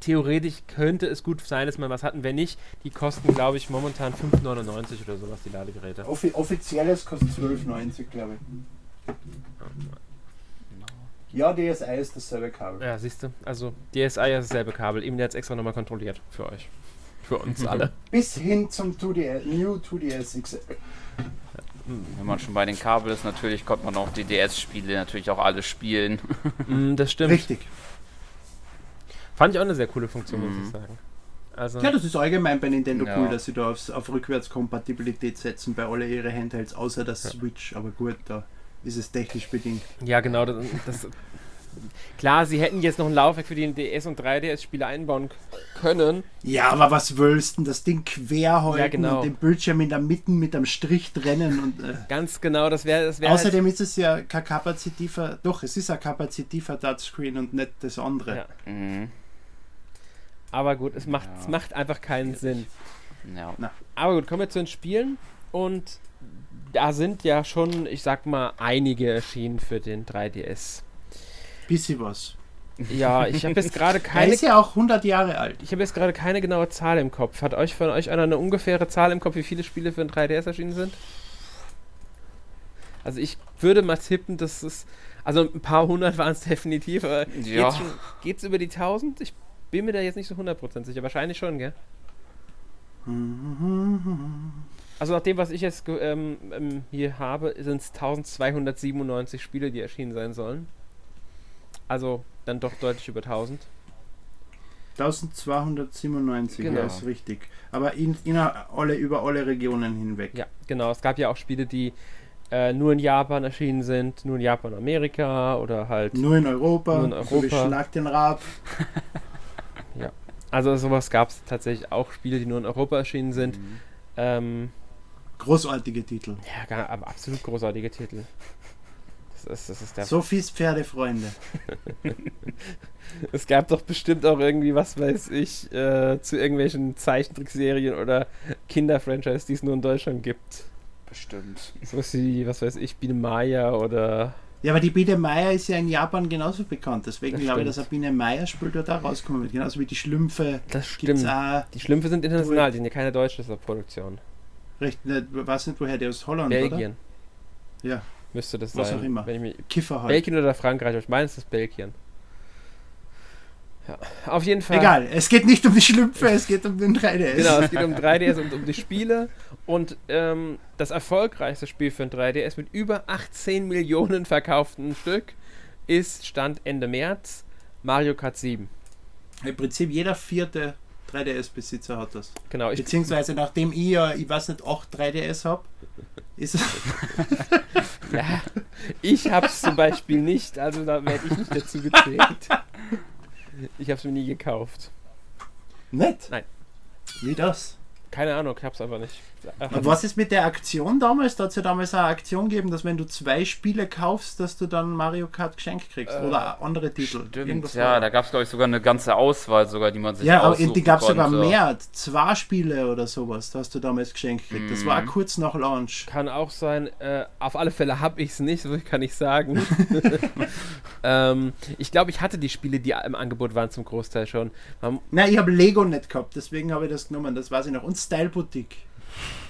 S1: theoretisch könnte es gut sein, dass man was hatten. Wenn nicht, die kosten, glaube ich, momentan 5,99 oder sowas, die Ladegeräte.
S2: Offi offizielles kostet 12,90, glaube ich. Ja, DSI ist dasselbe Kabel.
S1: Ja, siehst du. Also DSI ist dasselbe Kabel. Eben der hat es extra nochmal kontrolliert für euch. Für uns alle.
S2: Bis hin zum 2DS, New 2DS XL.
S3: Wenn man schon bei den Kabel ist, natürlich konnte man auch die DS-Spiele natürlich auch alle spielen.
S1: Mm, das stimmt.
S2: Richtig.
S1: Fand ich auch eine sehr coole Funktion, mhm. muss ich mhm. sagen.
S2: Also ja, das ist allgemein bei Nintendo ja. cool, dass sie da aufs, auf Rückwärtskompatibilität setzen bei alle ihre Handhelds, außer das ja. Switch. Aber gut, da ist es technisch bedingt.
S1: Ja, genau. Das, das Klar, sie hätten jetzt noch ein Laufwerk für die DS- und 3DS-Spiele einbauen können.
S2: Ja, aber was willst du? Das Ding quer halten ja, genau. und den Bildschirm in der Mitte mit einem Strich trennen. Und, äh
S1: Ganz genau, das wäre das wär
S2: Außerdem halt ist es ja kein kapazitiver, doch, es ist ein kapazitiver Touchscreen und nicht das andere. Ja. Mhm.
S1: Aber gut, es macht, ja. es macht einfach keinen Sinn. Ja. Aber gut, kommen wir zu den Spielen. Und da sind ja schon, ich sag mal, einige erschienen für den 3DS.
S2: Bisschen was.
S1: Ja, ich habe jetzt gerade keine.
S2: Er ist ja auch 100 Jahre alt.
S1: Ich habe jetzt gerade keine genaue Zahl im Kopf. Hat euch von euch einer eine ungefähre Zahl im Kopf, wie viele Spiele für den 3DS erschienen sind? Also ich würde mal tippen, dass es. Also ein paar hundert waren es definitiv, aber ja. geht es über die 1000? Ich bin mir da jetzt nicht so 100% sicher. Wahrscheinlich schon, gell? Also nach dem, was ich jetzt ähm, ähm, hier habe, sind es 1297 Spiele, die erschienen sein sollen. Also dann doch deutlich über 1000.
S2: 1297, genau. ja, ist richtig. Aber in, in alle, über alle Regionen hinweg.
S1: Ja, genau. Es gab ja auch Spiele, die äh, nur in Japan erschienen sind, nur in Japan, Amerika oder halt.
S2: Nur in Europa. Nur in Europa. So Schlag den Rab.
S1: Also sowas gab es tatsächlich auch Spiele, die nur in Europa erschienen sind. Mhm. Ähm,
S2: großartige Titel.
S1: Ja, aber absolut großartige Titel.
S2: Das, das ist der Sophies Pferdefreunde.
S1: es gab doch bestimmt auch irgendwie, was weiß ich, äh, zu irgendwelchen Zeichentrickserien oder Kinderfranchise, die es nur in Deutschland gibt.
S3: Bestimmt.
S1: So wie, was weiß ich, Biene Maya oder.
S2: Ja, aber die Biene Maya ist ja in Japan genauso bekannt. Deswegen glaube ich, dass ein Biene Maya Spiel dort auch rauskommen wird. Genauso wie die Schlümpfe.
S1: Das stimmt. Die Schlümpfe sind international, die sind ja keine deutsche Produktion.
S2: Richtig, ne, weiß nicht, woher der aus Holland,
S1: Belgien.
S2: oder? Ja.
S1: Müsste das
S2: Was
S1: sein.
S2: Was auch immer.
S1: Wenn ich mich,
S2: Kiffer halt.
S1: Belgien oder Frankreich, ich meine, es ist Belgien. Ja, auf jeden Fall.
S2: Egal, es geht nicht um die Schlümpfe, es geht um den 3DS.
S1: Genau, es geht um 3DS und um die Spiele. Und ähm, das erfolgreichste Spiel für ein 3DS mit über 18 Millionen verkauften Stück ist Stand Ende März Mario Kart 7.
S2: Im Prinzip jeder vierte 3DS-Besitzer hat das.
S1: Genau.
S2: Beziehungsweise nachdem ich ja, ich weiß nicht, auch 3DS habe, ist
S1: Ja, ich habe es zum Beispiel nicht, also da werde ich nicht dazu gezählt. Ich habe es mir nie gekauft.
S2: Nett?
S1: Nein.
S2: Wie das?
S1: Keine Ahnung, ich hab's einfach nicht.
S2: Und was ist mit der Aktion damals? Da hat es ja damals eine Aktion gegeben, dass wenn du zwei Spiele kaufst, dass du dann Mario Kart geschenkt kriegst. Äh, oder andere Titel.
S3: Stimmt, ja, da gab es, glaube ich, sogar eine ganze Auswahl, sogar, die man sich
S2: Ja, aber die gab es sogar mehr. Zwei Spiele oder sowas, da hast du damals geschenkt gekriegt. Das war mhm. kurz nach Launch.
S1: Kann auch sein. Äh, auf alle Fälle habe ich es nicht, so kann ich sagen. ähm, ich glaube, ich hatte die Spiele, die im Angebot waren, zum Großteil schon.
S2: Man Nein, ich habe Lego nicht gehabt, deswegen habe ich das genommen. Das weiß ich noch. Und Style Boutique.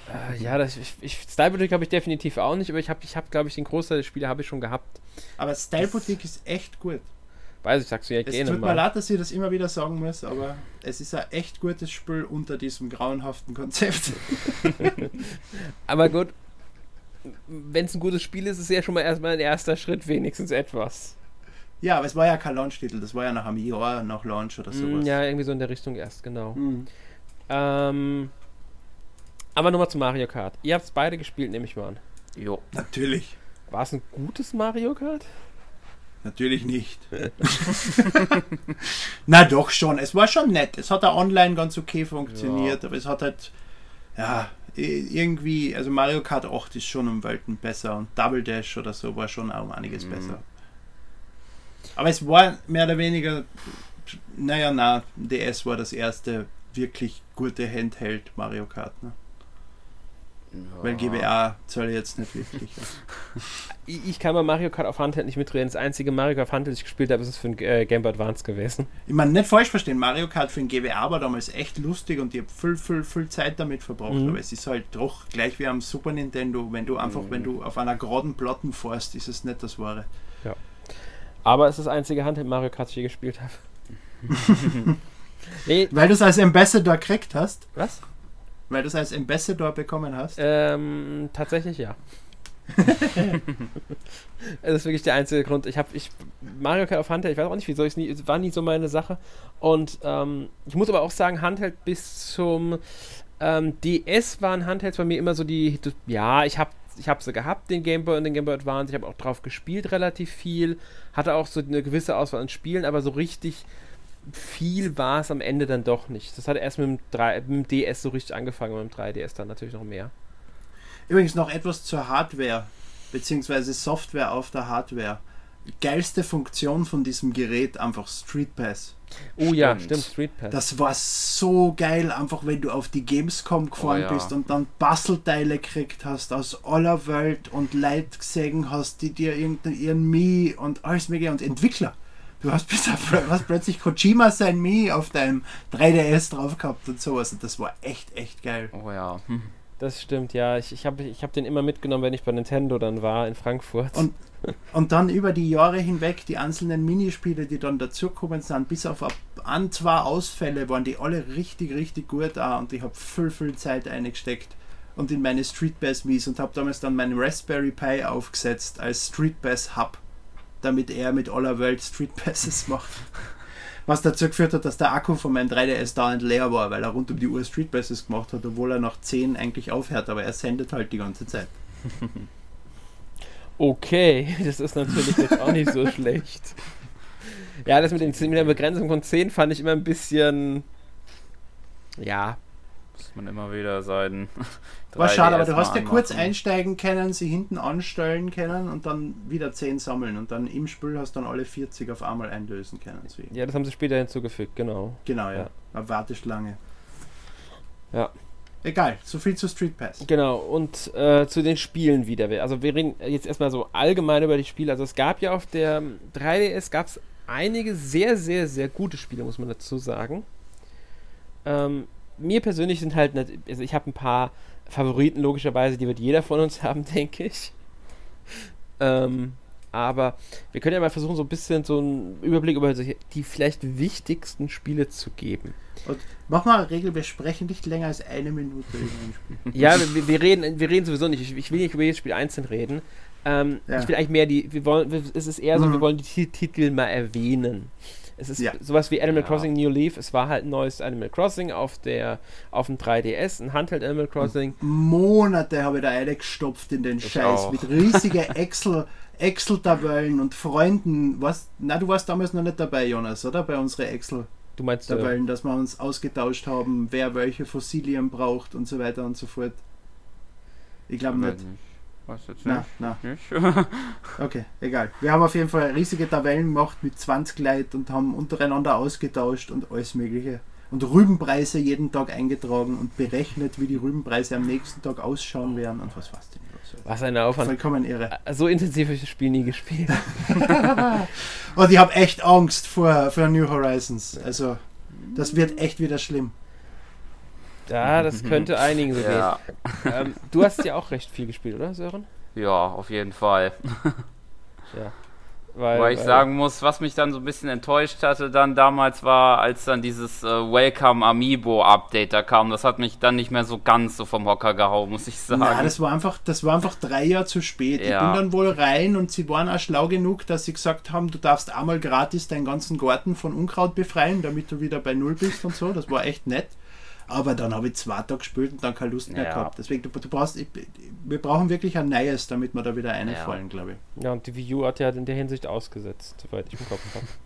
S1: Äh, ja, das, ich, ich, Style Boutique habe ich definitiv auch nicht, aber ich habe, ich hab, glaube ich, den Großteil der Spiele habe ich schon gehabt.
S2: Aber Style Boutique ist echt gut.
S1: Weiß ich, sagst du ja
S2: gerne. Es tut mir leid, dass ich das immer wieder sagen muss, aber es ist ein echt gutes Spiel unter diesem grauenhaften Konzept.
S1: aber gut, wenn es ein gutes Spiel ist, ist es ja schon mal erstmal ein erster Schritt, wenigstens etwas.
S2: Ja, aber es war ja kein Launch-Titel, das war ja nach einem Jahr nach Launch oder mm, sowas.
S1: Ja, irgendwie so in der Richtung erst, genau. Mhm. Ähm, aber nochmal zu Mario Kart. Ihr habt es beide gespielt, nehme ich mal an.
S2: Jo. Natürlich.
S1: War es ein gutes Mario Kart?
S2: Natürlich nicht. Na doch schon. Es war schon nett. Es hat da online ganz okay funktioniert, ja. aber es hat halt, ja, irgendwie, also Mario Kart 8 ist schon um Welten besser und Double Dash oder so war schon auch um einiges mhm. besser. Aber es war mehr oder weniger, naja, na, DS war das erste wirklich gute Handheld Mario Kart. Ne? Ja. Weil GBA soll jetzt nicht wirklich.
S1: ich kann bei Mario Kart auf Handheld nicht mitreden. Das einzige Mario Kart auf Handheld, das ich gespielt habe, ist es für ein äh, Game Boy Advance gewesen.
S2: Ich meine, nicht falsch verstehen, Mario Kart für ein GBA war damals echt lustig und ich habe viel, viel, viel Zeit damit verbracht. Mhm. Aber es ist halt doch gleich wie am Super Nintendo, wenn du einfach, mhm. wenn du auf einer geraden Platten fährst, ist es nicht das Wahre.
S1: Ja. Aber es ist das einzige Handheld Mario Kart, das ich je gespielt habe.
S2: nee. Weil du es als Ambassador gekriegt hast?
S1: Was?
S2: Weil du es als Ambassador bekommen hast?
S1: Ähm, tatsächlich ja. das ist wirklich der einzige Grund. Ich habe ich Mario Kart auf Handheld, ich weiß auch nicht, wieso ich nie, war nie so meine Sache. Und ähm, ich muss aber auch sagen, Handheld bis zum ähm, DS waren Handhelds bei mir immer so die, ja, ich habe ich habe sie gehabt, den Game Boy und den Game Boy Advance. Ich habe auch drauf gespielt relativ viel. Hatte auch so eine gewisse Auswahl an Spielen, aber so richtig viel war es am Ende dann doch nicht. Das hat erst mit dem, 3, mit dem DS so richtig angefangen, mit dem 3DS dann natürlich noch mehr.
S2: Übrigens noch etwas zur Hardware, beziehungsweise Software auf der Hardware. Geilste Funktion von diesem Gerät einfach Street Pass.
S1: Oh stimmt. ja, stimmt, Street Pass.
S2: Das war so geil, einfach wenn du auf die Gamescom gefahren oh, ja. bist und dann Bastelteile gekriegt hast aus aller Welt und Leute gesehen hast, die dir ihren Mii und alles mögliche und Entwickler Du hast, bis auf, hast plötzlich Kojima sein Mi auf deinem 3DS drauf gehabt und sowas. Und das war echt, echt geil.
S3: Oh ja. Hm.
S1: Das stimmt, ja. Ich, ich habe ich hab den immer mitgenommen, wenn ich bei Nintendo dann war in Frankfurt.
S2: Und, und dann über die Jahre hinweg die einzelnen Minispiele, die dann dazugekommen sind, bis auf ein, zwei Ausfälle, waren die alle richtig, richtig gut auch. Und ich habe viel, viel Zeit eingesteckt und in meine Street Bass Mies und habe damals dann meinen Raspberry Pi aufgesetzt als Street Bass Hub damit er mit aller Welt Street Passes macht. Was dazu geführt hat, dass der Akku von meinem 3DS dauernd leer war, weil er rund um die Uhr Street Passes gemacht hat, obwohl er nach 10 eigentlich aufhört, aber er sendet halt die ganze Zeit.
S1: Okay, das ist natürlich jetzt auch nicht so schlecht. Ja, das mit, den, mit der Begrenzung von 10 fand ich immer ein bisschen. Ja,
S3: muss man immer wieder sein.
S2: War schade, aber du hast ja kurz einsteigen können, sie hinten anstellen können und dann wieder 10 sammeln und dann im Spiel hast du dann alle 40 auf einmal einlösen können.
S1: Deswegen. Ja, das haben sie später hinzugefügt, genau.
S2: Genau, ja. ja. wartest lange.
S1: Ja.
S2: Egal, so viel zu Street Pass.
S1: Genau, und äh, zu den Spielen wieder. Also wir reden jetzt erstmal so allgemein über die Spiele. Also es gab ja auf der 3DS gab es einige sehr, sehr, sehr gute Spiele, muss man dazu sagen. Ähm, mir persönlich sind halt, also ich habe ein paar Favoriten logischerweise, die wird jeder von uns haben, denke ich. Ähm, aber wir können ja mal versuchen, so ein bisschen so einen Überblick über die vielleicht wichtigsten Spiele zu geben.
S2: Und mach mal eine Regel, wir sprechen nicht länger als eine Minute über ein
S1: Spiel. Ja, wir, wir, reden, wir reden sowieso nicht. Ich, ich will nicht über jedes Spiel einzeln reden. Ähm, ja. Ich will eigentlich mehr die, wir wollen, es ist eher so, mhm. wir wollen die Titel mal erwähnen. Es ist ja. sowas wie Animal ja. Crossing New Leaf. Es war halt ein neues Animal Crossing auf der auf dem 3DS, ein Handheld Animal Crossing.
S2: Monate habe ich da reingestopft in den ich Scheiß auch. mit riesigen Excel Excel-Tabellen und Freunden. Was? Na, du warst damals noch nicht dabei, Jonas, oder? Bei unseren Excel.
S1: Du meinst
S2: Tabellen, äh, dass wir uns ausgetauscht haben, wer welche Fossilien braucht und so weiter und so fort. Ich glaube nicht. nicht.
S3: Was jetzt nicht?
S2: Na, na. okay, egal. Wir haben auf jeden Fall riesige Tabellen gemacht mit 20 Leuten und haben untereinander ausgetauscht und alles Mögliche. Und Rübenpreise jeden Tag eingetragen und berechnet, wie die Rübenpreise am nächsten Tag ausschauen werden und was was denn.
S1: Was ein Aufwand.
S2: Vollkommen irre.
S1: So intensiv habe ich das Spiel nie gespielt.
S2: und ich habe echt Angst vor, vor New Horizons. Also, das wird echt wieder schlimm.
S1: Ja, das könnte einigen so ja. gehen. Ähm, du hast ja auch recht viel gespielt, oder Sören?
S3: Ja, auf jeden Fall.
S1: ja.
S3: Weil, weil ich weil sagen muss, was mich dann so ein bisschen enttäuscht hatte, dann damals war, als dann dieses äh, Welcome Amiibo Update da kam, das hat mich dann nicht mehr so ganz so vom Hocker gehauen, muss ich sagen. Ja,
S2: das war einfach, das war einfach drei Jahre zu spät. Ja. Ich bin dann wohl rein und sie waren auch schlau genug, dass sie gesagt haben, du darfst einmal gratis deinen ganzen Garten von Unkraut befreien, damit du wieder bei Null bist und so. Das war echt nett. Aber dann habe ich zwei Tage gespielt und dann keine Lust mehr ja. gehabt. Deswegen, du, du brauchst, ich, wir brauchen wirklich ein neues, damit wir da wieder einfallen, ja. glaube ich.
S1: Ja, und die Wii U hat ja in der Hinsicht ausgesetzt, soweit ich im Kopf habe.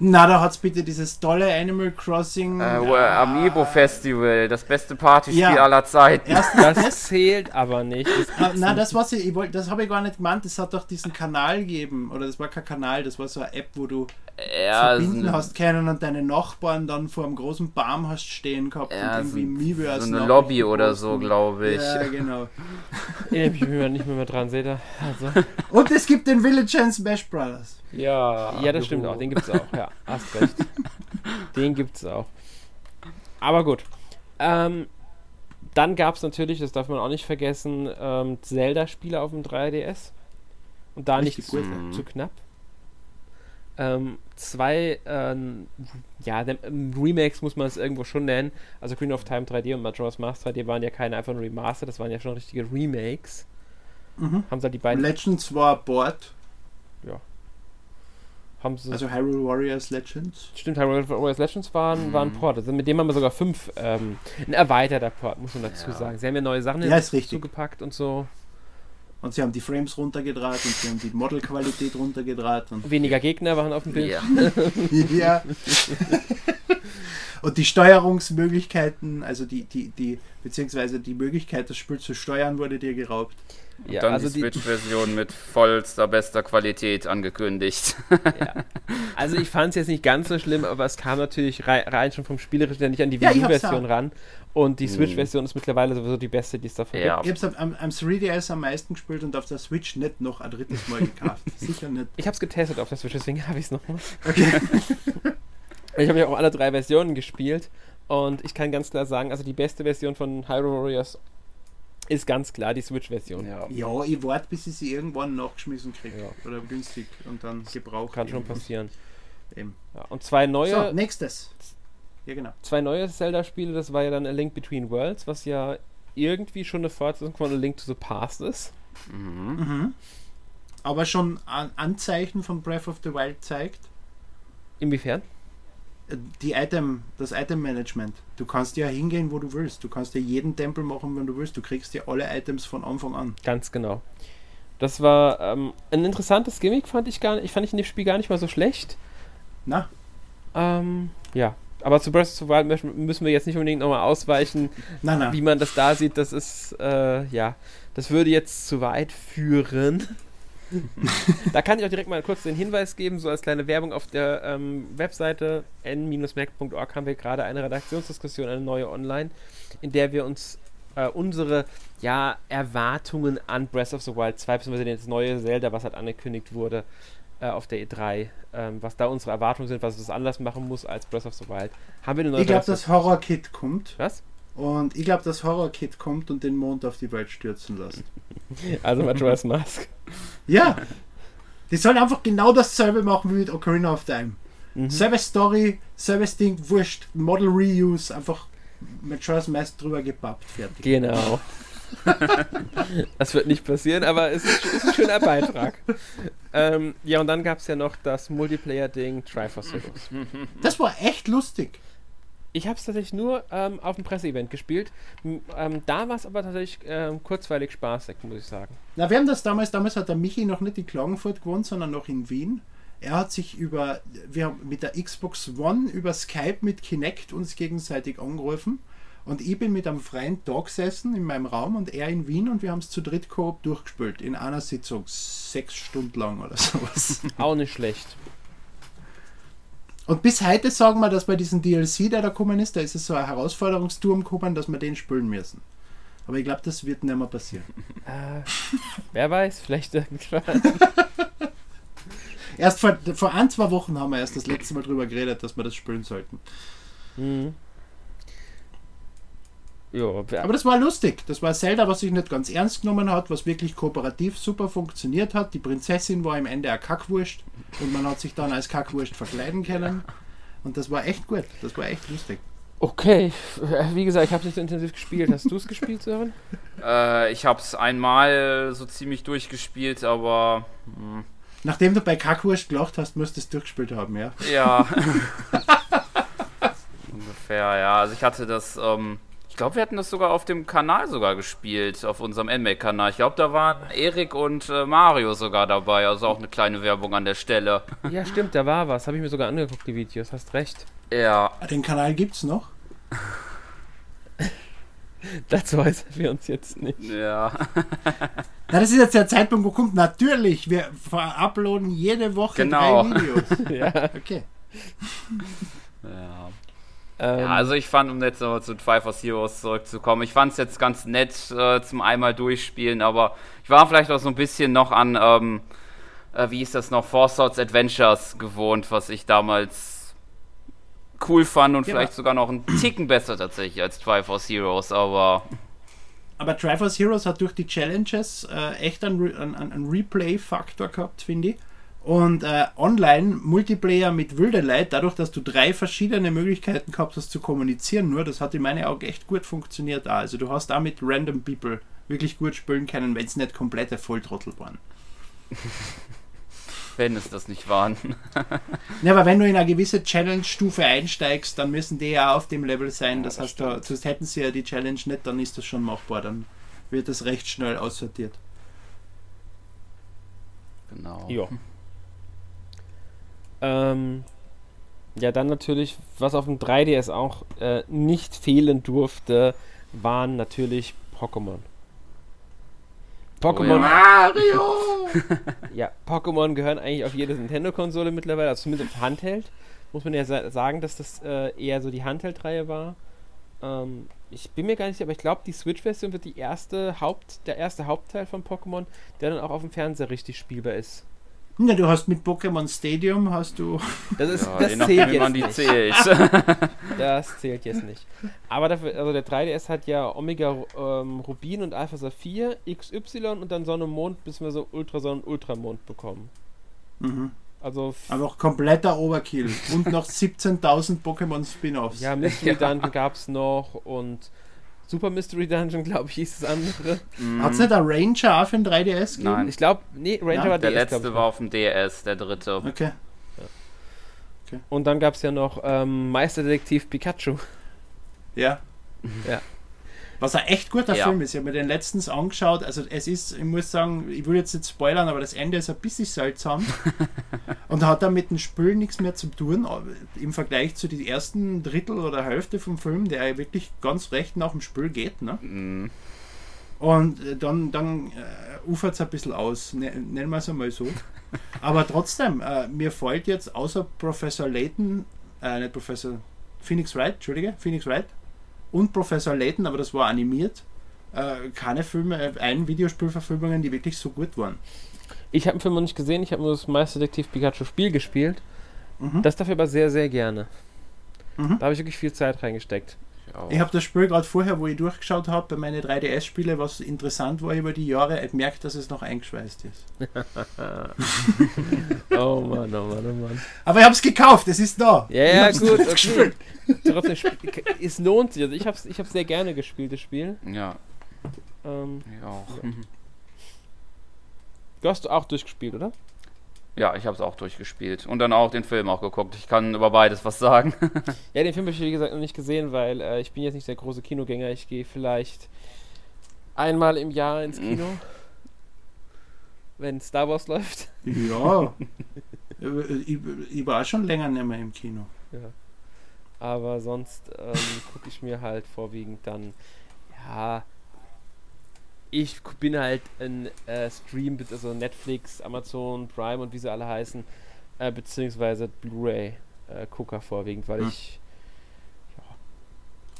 S2: Na, da hat es bitte dieses tolle Animal Crossing.
S3: Äh, äh, Amiibo Festival, das beste Partyspiel ja. aller Zeiten.
S1: das zählt aber nicht.
S2: Das ah, na, das was ich, ich das habe ich gar nicht gemeint. Das hat doch diesen Kanal gegeben. Oder das war kein Kanal, das war so eine App, wo du ja, verbinden hast können und deine Nachbarn dann vor einem großen Baum hast stehen gehabt
S3: ja, und irgendwie so, so eine Lobby oder so, glaube ich.
S2: Ja, genau.
S1: ich bin nicht mehr dran, seht ihr. Also.
S2: Und es gibt den Village and Smash Brothers.
S1: Ja. Ja, das stimmt auch. Den gibt es auch. Ja, hast recht. Den gibt es auch. Aber gut. Ähm, dann gab es natürlich, das darf man auch nicht vergessen, ähm, Zelda-Spiele auf dem 3DS. Und da nicht zu, zu, knapp. Ähm, zwei ähm, ja, ähm, Remakes muss man es irgendwo schon nennen. Also Queen of Time 3D und Majora's Mask 3D waren ja keine einfach nur Remaster, das waren ja schon richtige Remakes.
S2: Mhm. Haben sie die beiden. Legends war Board.
S1: Ja.
S2: Haben sie also Hyrule Warriors Legends?
S1: Stimmt, Hyrule Warriors Legends waren, mhm. waren Port. Also mit dem haben wir sogar fünf, ähm, ein erweiterter Port, muss man dazu ja. sagen. Sie haben ja neue Sachen
S2: ja,
S1: zugepackt und so.
S2: Und sie haben die Frames runtergedraht und sie haben die Modelqualität runtergedraht. Und
S1: Weniger Gegner waren auf dem Bild.
S2: Ja. ja. Und die Steuerungsmöglichkeiten, also die, die, die, beziehungsweise die Möglichkeit, das Spiel zu steuern, wurde dir geraubt.
S3: Und ja, dann also die Switch-Version mit vollster bester Qualität angekündigt.
S1: Ja. Also ich fand es jetzt nicht ganz so schlimm, aber es kam natürlich rein, rein schon vom Spielerischen nicht an die Wii U-Version ran. Und die mhm. Switch-Version ist mittlerweile sowieso die beste, die es davon
S2: ja. gibt. Ich habe es am, am 3DS am meisten gespielt und auf der Switch nicht noch ein drittes Mal gekauft. Sicher nicht.
S1: Ich habe es getestet auf der Switch, deswegen habe ich es nochmal. Okay. Ich habe ja auch alle drei Versionen gespielt und ich kann ganz klar sagen, also die beste Version von Hyrule Warriors ist ganz klar die Switch-Version.
S2: Ja. ja, ich warte, bis ich sie irgendwann nachgeschmissen kriege. Ja. Oder günstig und dann gebraucht.
S1: Kann schon passieren. Eben. Ja, und zwei neue.
S2: So, nächstes.
S1: Ja, genau. Zwei neue Zelda-Spiele, das war ja dann A Link Between Worlds, was ja irgendwie schon eine Fortsetzung von A Link to the Past ist.
S2: Mhm. Mhm. Aber schon an Anzeichen von Breath of the Wild zeigt.
S1: Inwiefern?
S2: Die Item, das Item-Management. Du kannst ja hingehen, wo du willst. Du kannst ja jeden Tempel machen, wenn du willst. Du kriegst ja alle Items von Anfang an.
S1: Ganz genau. Das war ähm, ein interessantes Gimmick, fand ich gar nicht. Ich fand ich in dem Spiel gar nicht mal so schlecht.
S2: Na?
S1: Ähm, ja. Aber zu Breath of the Wild müssen wir jetzt nicht unbedingt nochmal ausweichen,
S2: na, na.
S1: wie man das da sieht. Das ist, äh, ja, das würde jetzt zu weit führen da kann ich auch direkt mal kurz den Hinweis geben, so als kleine Werbung auf der ähm, Webseite n-mac.org haben wir gerade eine Redaktionsdiskussion, eine neue online, in der wir uns äh, unsere ja, Erwartungen an Breath of the Wild 2, beziehungsweise das neue Zelda, was halt angekündigt wurde äh, auf der E3, ähm, was da unsere Erwartungen sind, was es anders machen muss als Breath of the Wild. Haben wir eine neue
S2: Ich glaube, das Horror-Kit kommt.
S1: Was?
S2: Und ich glaube, das Horror-Kit kommt und den Mond auf die Welt stürzen lässt.
S1: Also Majora's Mask.
S2: Ja. Die sollen einfach genau dasselbe machen wie mit Ocarina of Time. Mhm. Selbe Story, selbes Ding, wurscht, Model Reuse, einfach Majora's Mask drüber gepappt, fertig.
S1: Genau. das wird nicht passieren, aber es ist, ist ein schöner Beitrag. ähm, ja, und dann gab es ja noch das Multiplayer-Ding Triforce Heroes.
S2: Das war echt lustig.
S1: Ich habe es tatsächlich nur ähm, auf dem Presseevent gespielt. Ähm, da war es aber tatsächlich ähm, kurzweilig spaßig, muss ich sagen.
S2: Na, wir haben das damals, damals hat der Michi noch nicht in Klagenfurt gewohnt, sondern noch in Wien. Er hat sich über, wir haben mit der Xbox One über Skype mit Kinect uns gegenseitig angerufen. Und ich bin mit einem freien Tag gesessen in meinem Raum und er in Wien und wir haben es zu dritt Koop durchgespielt. In einer Sitzung. Sechs Stunden lang oder sowas.
S1: Auch nicht schlecht.
S2: Und bis heute sagen wir, dass bei diesem DLC, der da gekommen ist, da ist es so ein Herausforderungsturm gekommen, dass wir den spielen müssen. Aber ich glaube, das wird nicht mehr passieren.
S1: Äh, wer weiß, vielleicht irgendwann.
S2: erst vor, vor ein, zwei Wochen haben wir erst das letzte Mal drüber geredet, dass wir das spielen sollten. Mhm. Ja, aber das war lustig. Das war Zelda, was sich nicht ganz ernst genommen hat, was wirklich kooperativ super funktioniert hat. Die Prinzessin war am Ende ein Kackwurst und man hat sich dann als Kackwurst verkleiden können. Und das war echt gut. Das war echt lustig.
S1: Okay, wie gesagt, ich habe nicht so intensiv gespielt. Hast du es gespielt, Sören?
S3: Äh, ich habe es einmal so ziemlich durchgespielt, aber.
S2: Mh. Hm. Nachdem du bei Kackwurst gelacht hast, müsstest du durchgespielt haben, ja?
S3: Ja. Ungefähr, ja. Also ich hatte das. Ähm, ich glaube, wir hatten das sogar auf dem Kanal sogar gespielt, auf unserem NMAC-Kanal. Ich glaube, da waren Erik und äh, Mario sogar dabei, also auch eine kleine Werbung an der Stelle.
S1: Ja, stimmt, da war was. Habe ich mir sogar angeguckt, die Videos. Hast recht.
S3: Ja.
S2: Den Kanal gibt's noch?
S1: Dazu äußern wir uns jetzt nicht.
S3: Ja.
S2: Na, das ist jetzt der Zeitpunkt, wo kommt natürlich. Wir uploaden jede Woche
S3: genau.
S2: drei Videos. ja. Okay.
S3: Ähm, ja, also ich fand, um jetzt nochmal zu Five of Heroes zurückzukommen, ich fand es jetzt ganz nett äh, zum einmal durchspielen, aber ich war vielleicht auch so ein bisschen noch an, ähm, äh, wie ist das noch, Four Swords Adventures gewohnt, was ich damals cool fand und ja, vielleicht sogar noch einen Ticken besser tatsächlich als Triforce Heroes, aber...
S2: Aber Triforce Heroes hat durch die Challenges äh, echt einen, einen, einen Replay-Faktor gehabt, finde ich. Und äh, Online-Multiplayer mit wilder Leid, dadurch, dass du drei verschiedene Möglichkeiten gehabt hast zu kommunizieren, nur das hat in meinen Augen echt gut funktioniert. Auch. Also du hast da mit Random People wirklich gut spielen können, wenn es nicht komplette Volltrottel waren.
S3: wenn es das nicht waren.
S2: ja, aber wenn du in eine gewisse Challenge-Stufe einsteigst, dann müssen die ja auf dem Level sein. Das, ja, das heißt, da, sonst hätten sie ja die Challenge nicht, dann ist das schon machbar. Dann wird das recht schnell aussortiert.
S3: Genau.
S1: Ja. Ähm, ja, dann natürlich, was auf dem 3DS auch äh, nicht fehlen durfte, waren natürlich Pokémon. Pokémon. Oh, ja. Mario! ja, Pokémon gehören eigentlich auf jede Nintendo-Konsole mittlerweile, also zumindest Handheld. Muss man ja sa sagen, dass das äh, eher so die Handheld-Reihe war. Ähm, ich bin mir gar nicht sicher, aber ich glaube, die Switch-Version wird die erste Haupt, der erste Hauptteil von Pokémon, der dann auch auf dem Fernseher richtig spielbar ist.
S2: Ja, du hast mit Pokémon Stadium hast du.
S1: Das, ist, ja, das zählt jetzt nicht. Zählt. das zählt jetzt nicht. Aber dafür, also der 3DS hat ja Omega ähm, Rubin und Alpha Saphir, XY und dann Sonne und Mond, bis wir so Ultrason und Ultramond bekommen.
S2: Mhm. Also Aber auch kompletter Overkill. und noch 17.000 Pokémon Spin-Offs.
S1: Ja, Mystery ja. Dungeon gab es noch und Super Mystery Dungeon, glaube ich, hieß das andere.
S2: Mm. Hat es nicht ein Ranger auf dem 3DS
S1: gegeben? Nein. Ich glaube, nee, Ranger ja? war
S3: der DS, letzte war auf dem DS, der dritte.
S2: Okay.
S1: okay. Und dann gab es ja noch ähm, Meisterdetektiv Pikachu.
S2: Ja.
S1: ja.
S2: Was ein echt guter ja. Film ist. Ich habe mir den letztens angeschaut. Also es ist, ich muss sagen, ich will jetzt nicht spoilern, aber das Ende ist ein bisschen seltsam. und hat dann mit dem Spiel nichts mehr zu tun. Im Vergleich zu den ersten Drittel oder Hälfte vom Film, der ja wirklich ganz recht nach dem Spiel geht. Ne? Mm. Und äh, dann, dann äh, ufert es ein bisschen aus, ne, nennen wir es einmal so. Aber trotzdem, äh, mir fällt jetzt außer Professor Layton, äh, nicht Professor Phoenix Wright, Entschuldige, Phoenix Wright, und Professor Layton, aber das war animiert. Äh, keine Filme, äh, ein Videospielverfilmungen, die wirklich so gut waren.
S1: Ich habe den Film noch nicht gesehen, ich habe nur das Meisterdetektiv Pikachu Spiel gespielt. Mhm. Das dafür aber sehr, sehr gerne. Mhm. Da habe ich wirklich viel Zeit reingesteckt.
S2: Ich habe das Spiel gerade vorher, wo ich durchgeschaut habe, bei meinen 3DS-Spiele, was interessant war über die Jahre, ich merkt, dass es noch eingeschweißt ist.
S1: oh Mann, oh Mann, oh Mann.
S2: Aber ich habe es gekauft, es ist da.
S1: Ja, ja, gut, okay. Trotzdem, es lohnt sich. Also ich habe es ich sehr gerne gespielt, das Spiel.
S3: Ja.
S1: Ähm, ja. auch. Du hast auch durchgespielt, oder?
S3: Ja, ich habe es auch durchgespielt und dann auch den Film auch geguckt. Ich kann über beides was sagen.
S1: ja, den Film habe ich wie gesagt noch nicht gesehen, weil äh, ich bin jetzt nicht der große Kinogänger. Ich gehe vielleicht einmal im Jahr ins Kino, wenn Star Wars läuft.
S2: Ja. Äh, ich, ich war schon länger nicht mehr im Kino.
S1: Ja. Aber sonst ähm, gucke ich mir halt vorwiegend dann, ja, ich bin halt ein äh, Stream, also Netflix, Amazon, Prime und wie sie alle heißen, äh, beziehungsweise Blu-ray-Gucker äh, vorwiegend, weil hm. ich.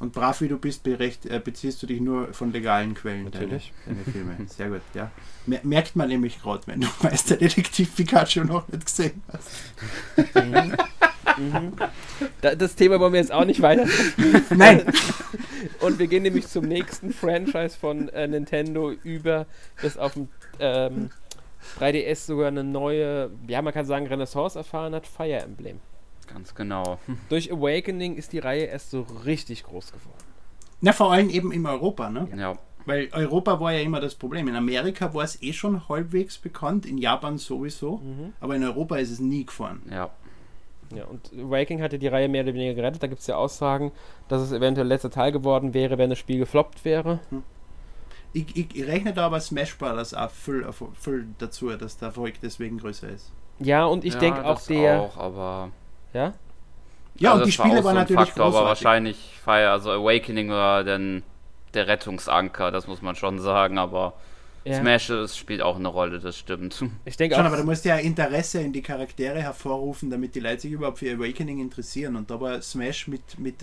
S2: Und brav wie du bist, berecht, äh, beziehst du dich nur von legalen Quellen.
S1: Natürlich.
S2: Deine, deine Filme. Sehr gut, ja. Merkt man nämlich gerade, wenn du Meister Detektiv Pikachu noch nicht gesehen hast.
S1: Mhm. Mhm. das Thema wollen wir jetzt auch nicht weiter.
S2: Nein.
S1: Und wir gehen nämlich zum nächsten Franchise von äh, Nintendo über, das auf dem ähm, 3DS sogar eine neue, ja, man kann sagen, Renaissance erfahren hat: Fire Emblem.
S3: Ganz genau.
S1: Durch Awakening ist die Reihe erst so richtig groß geworden.
S2: Na, vor allem eben in Europa, ne?
S3: Ja.
S2: Weil Europa war ja immer das Problem. In Amerika war es eh schon halbwegs bekannt, in Japan sowieso, mhm. aber in Europa ist es nie gefahren.
S3: Ja.
S1: Ja, und Waking hatte die Reihe mehr oder weniger gerettet. Da gibt es ja Aussagen, dass es eventuell letzter Teil geworden wäre, wenn das Spiel gefloppt wäre. Hm.
S2: Ich, ich, ich, rechne da aber Smash Bros. auch viel, viel dazu, dass der Erfolg deswegen größer ist.
S1: Ja, und ich ja, denke auch der.
S3: Auch, aber.
S1: Ja?
S2: Ja, also und die Spiele war waren so natürlich
S3: Faktor, großartig. aber wahrscheinlich Fire, also Awakening war dann der Rettungsanker, das muss man schon sagen, aber ja. Smash das spielt auch eine Rolle, das stimmt.
S2: Ich denke Schon, aber du musst ja Interesse in die Charaktere hervorrufen, damit die Leute sich überhaupt für Awakening interessieren. Und da war Smash mit, mit